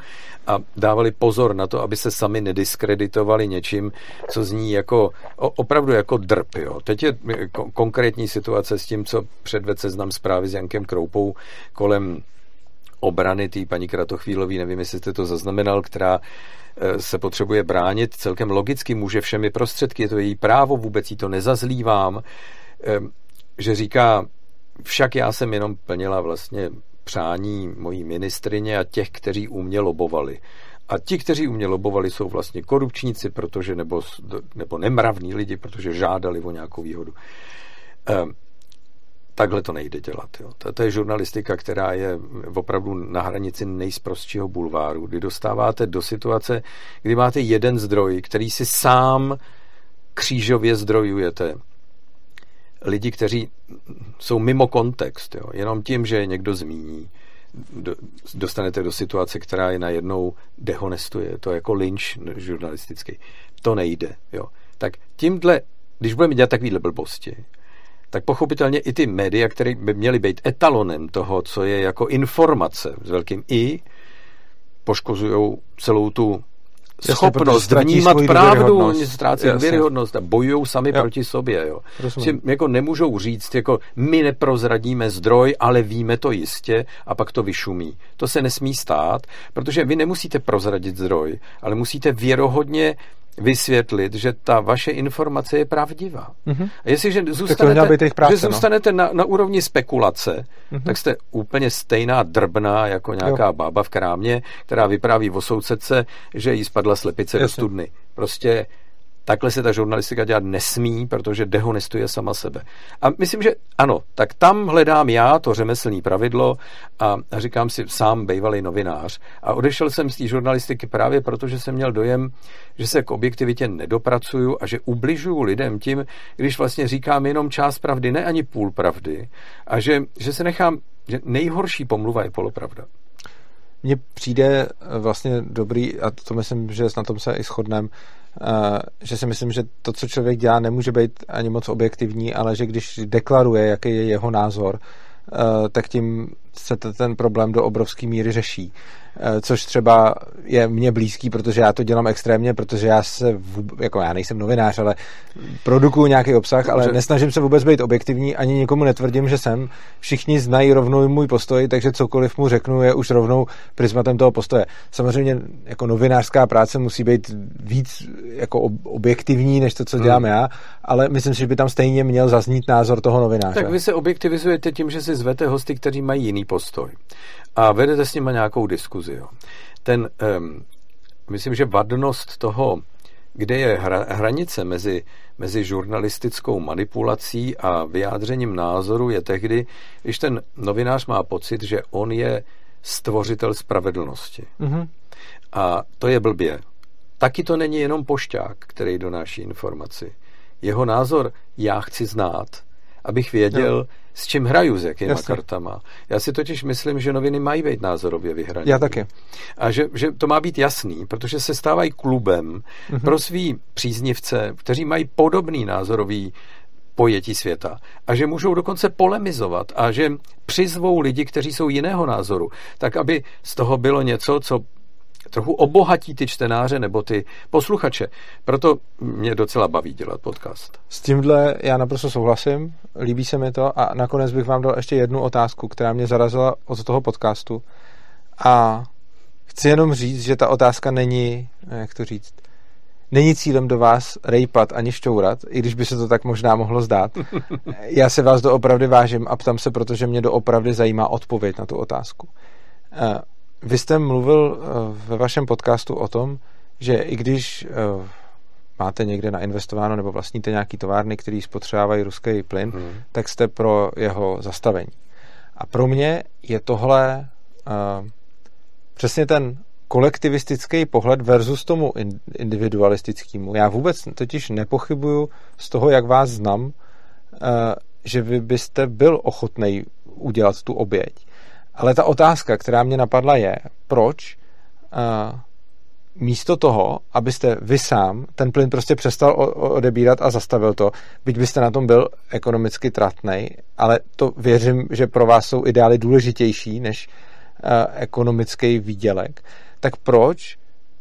a dávali pozor na to, aby se sami nediskreditovali něčím, co zní jako opravdu jako drb. Jo. Teď je konkrétní situace s tím, co předved seznam zprávy s Jankem Kroupou kolem obrany té paní Kratochvílový, nevím, jestli jste to zaznamenal, která se potřebuje bránit, celkem logicky může všemi prostředky, je to její právo, vůbec jí to nezazlívám, že říká, však já jsem jenom plnila vlastně přání mojí ministrině a těch, kteří u mě lobovali. A ti, kteří u mě lobovali, jsou vlastně korupčníci, protože nebo, nebo nemravní lidi, protože žádali o nějakou výhodu takhle to nejde dělat. Jo. To, to je žurnalistika, která je opravdu na hranici nejsprostšího bulváru, kdy dostáváte do situace, kdy máte jeden zdroj, který si sám křížově zdrojujete. Lidi, kteří jsou mimo kontext, jo. jenom tím, že je někdo zmíní, dostanete do situace, která je najednou dehonestuje. To je jako lynč žurnalistický. To nejde. Jo. Tak tímhle, když budeme dělat takovýhle blbosti, tak pochopitelně i ty média, které by měly být etalonem toho, co je jako informace s velkým I, poškozují celou tu schopnost vnímat pravdu, oni ztrácejí důvěryhodnost a bojují sami jo. proti sobě. Jo. Si jako nemůžou říct, jako my neprozradíme zdroj, ale víme to jistě a pak to vyšumí. To se nesmí stát, protože vy nemusíte prozradit zdroj, ale musíte věrohodně vysvětlit, že ta vaše informace je pravdivá. Mm-hmm. A jestliže zůstanete, práce, že no. zůstanete no. na, na úrovni spekulace, mm-hmm. tak jste úplně stejná drbná jako nějaká jo. bába v krámě, která vypráví o sousedce, že jí spadla slepice Jasně. do studny. Prostě Takhle se ta žurnalistika dělat nesmí, protože dehonestuje sama sebe. A myslím, že ano, tak tam hledám já to řemeslní pravidlo a říkám si sám bývalý novinář. A odešel jsem z té žurnalistiky právě proto, že jsem měl dojem, že se k objektivitě nedopracuju a že ubližuju lidem tím, když vlastně říkám jenom část pravdy, ne ani půl pravdy. A že, že se nechám, že nejhorší pomluva je polopravda. Mně přijde vlastně dobrý, a to myslím, že na tom se i shodneme, Eh, že si myslím, že to, co člověk dělá, nemůže být ani moc objektivní, ale že když deklaruje, jaký je jeho názor, eh, tak tím se ten problém do obrovské míry řeší. Eh, což třeba je mně blízký, protože já to dělám extrémně, protože já se, vůbec, jako já nejsem novinář, ale produkuju nějaký obsah, ale nesnažím se vůbec být objektivní, ani nikomu netvrdím, že jsem. Všichni znají rovnou můj postoj, takže cokoliv mu řeknu je už rovnou prismatem toho postoje. Samozřejmě jako novinářská práce musí být víc jako objektivní, než to, co dělám hmm. já, ale myslím si, že by tam stejně měl zaznít názor toho novináře. Tak vy se objektivizujete tím, že si zvete hosty, kteří mají jiný postoj a vedete s nimi nějakou diskuzi. Jo. Ten, um, myslím, že vadnost toho, kde je hra, hranice mezi, mezi žurnalistickou manipulací a vyjádřením názoru, je tehdy, když ten novinář má pocit, že on je stvořitel spravedlnosti. Mm-hmm. A to je blbě. Taky to není jenom pošťák, který donáší informaci. Jeho názor já chci znát, abych věděl, jo s čím hraju, s jakýma Jasně. kartama. Já si totiž myslím, že noviny mají být názorově vyhrané. Já taky. A že, že to má být jasný, protože se stávají klubem mm-hmm. pro svý příznivce, kteří mají podobný názorový pojetí světa a že můžou dokonce polemizovat a že přizvou lidi, kteří jsou jiného názoru, tak aby z toho bylo něco, co trochu obohatí ty čtenáře nebo ty posluchače. Proto mě docela baví dělat podcast. S tímhle já naprosto souhlasím, líbí se mi to a nakonec bych vám dal ještě jednu otázku, která mě zarazila od toho podcastu a chci jenom říct, že ta otázka není, jak to říct, není cílem do vás rejpat ani šťourat, i když by se to tak možná mohlo zdát. Já se vás doopravdy vážím a ptám se, protože mě doopravdy zajímá odpověď na tu otázku. Eh, vy jste mluvil eh, ve vašem podcastu o tom, že i když eh, máte někde nainvestováno nebo vlastníte nějaký továrny, který spotřebávají ruský plyn, hmm. tak jste pro jeho zastavení. A pro mě je tohle uh, přesně ten kolektivistický pohled versus tomu individualistickému. Já vůbec totiž nepochybuju z toho, jak vás znám, eh, že vy byste byl ochotný udělat tu oběť. Ale ta otázka, která mě napadla, je, proč uh, místo toho, abyste vy sám ten plyn prostě přestal odebírat a zastavil to, byť byste na tom byl ekonomicky tratnej, ale to věřím, že pro vás jsou ideály důležitější než uh, ekonomický výdělek, tak proč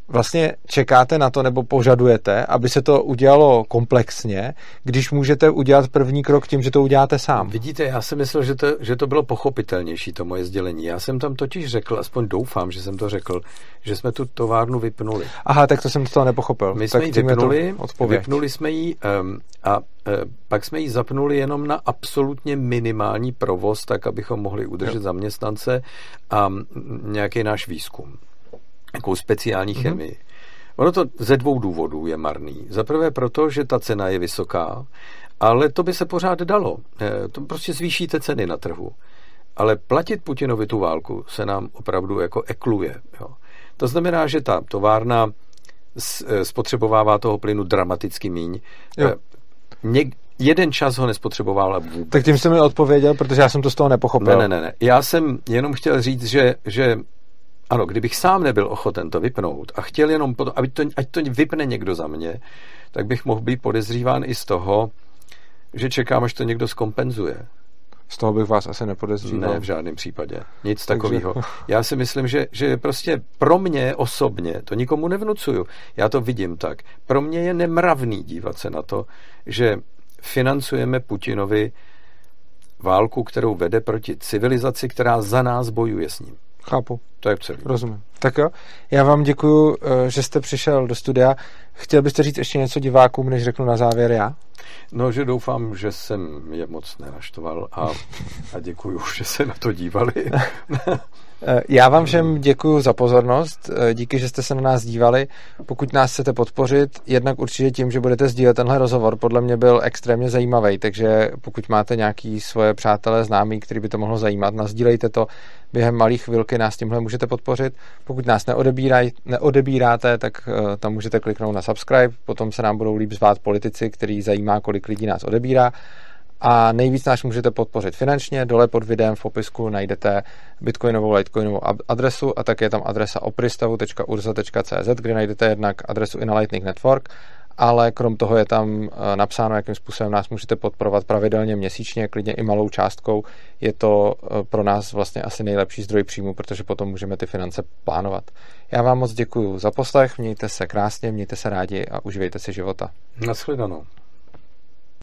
vlastně čekáte na to nebo požadujete, aby se to udělalo komplexně, když můžete udělat první krok tím, že to uděláte sám. Vidíte, já si myslel, že to, že to bylo pochopitelnější, to moje sdělení. Já jsem tam totiž řekl, aspoň doufám, že jsem to řekl, že jsme tu továrnu vypnuli. Aha, tak to jsem to nepochopil. My jsme ji vypnuli, vypnuli jsme ji um, a uh, pak jsme ji zapnuli jenom na absolutně minimální provoz, tak abychom mohli udržet jo. zaměstnance a nějaký náš výzkum jakou speciální mm-hmm. chemii. Ono to ze dvou důvodů je marný. Za prvé proto, že ta cena je vysoká, ale to by se pořád dalo. Eh, to prostě zvýšíte ceny na trhu. Ale platit Putinovi tu válku se nám opravdu jako ekluje. Jo. To znamená, že ta továrna eh, spotřebovává toho plynu dramaticky míň. Jo. Eh, něk, jeden čas ho nespotřeboval vůbec. Tak tím jste mi odpověděl, protože já jsem to z toho nepochopil. Ne, ne, ne. Já jsem jenom chtěl říct, že, že ano, kdybych sám nebyl ochoten to vypnout a chtěl jenom, potom, aby to, ať to vypne někdo za mě, tak bych mohl být podezříván i z toho, že čekám, až to někdo skompenzuje. Z toho bych vás asi nepodezříval. Ne, v žádném případě. Nic takového. Já si myslím, že, že prostě pro mě osobně, to nikomu nevnucuju, já to vidím tak, pro mě je nemravný dívat se na to, že financujeme Putinovi válku, kterou vede proti civilizaci, která za nás bojuje s ním. Chápu. To je celý. Rozumím. Tak jo, já vám děkuji, eh, že jste přišel do studia. Chtěl byste říct ještě něco divákům, než řeknu na závěr já? No, že doufám, že jsem je moc nenaštoval a, a děkuji, že se na to dívali. Eh, já vám všem děkuji za pozornost, eh, díky, že jste se na nás dívali. Pokud nás chcete podpořit, jednak určitě tím, že budete sdílet tenhle rozhovor, podle mě byl extrémně zajímavý, takže pokud máte nějaký svoje přátelé, známí, který by to mohlo zajímat, nazdílejte to. Během malých chvilky nás tímhle můžete podpořit. Pokud nás neodebíraj, neodebíráte, tak uh, tam můžete kliknout na subscribe, potom se nám budou líp zvát politici, který zajímá, kolik lidí nás odebírá a nejvíc nás můžete podpořit finančně. Dole pod videem v popisku najdete bitcoinovou, litecoinovou adresu a také je tam adresa opristavu.urza.cz, kde najdete jednak adresu i na Lightning Network, ale krom toho je tam eh, napsáno, jakým způsobem nás můžete podporovat pravidelně měsíčně, klidně i malou částkou. Je to eh, pro nás vlastně asi nejlepší zdroj příjmu, protože potom můžeme ty finance plánovat. Já vám moc děkuji za poslech, mějte se krásně, mějte se rádi a uživejte si života. Naschledanou.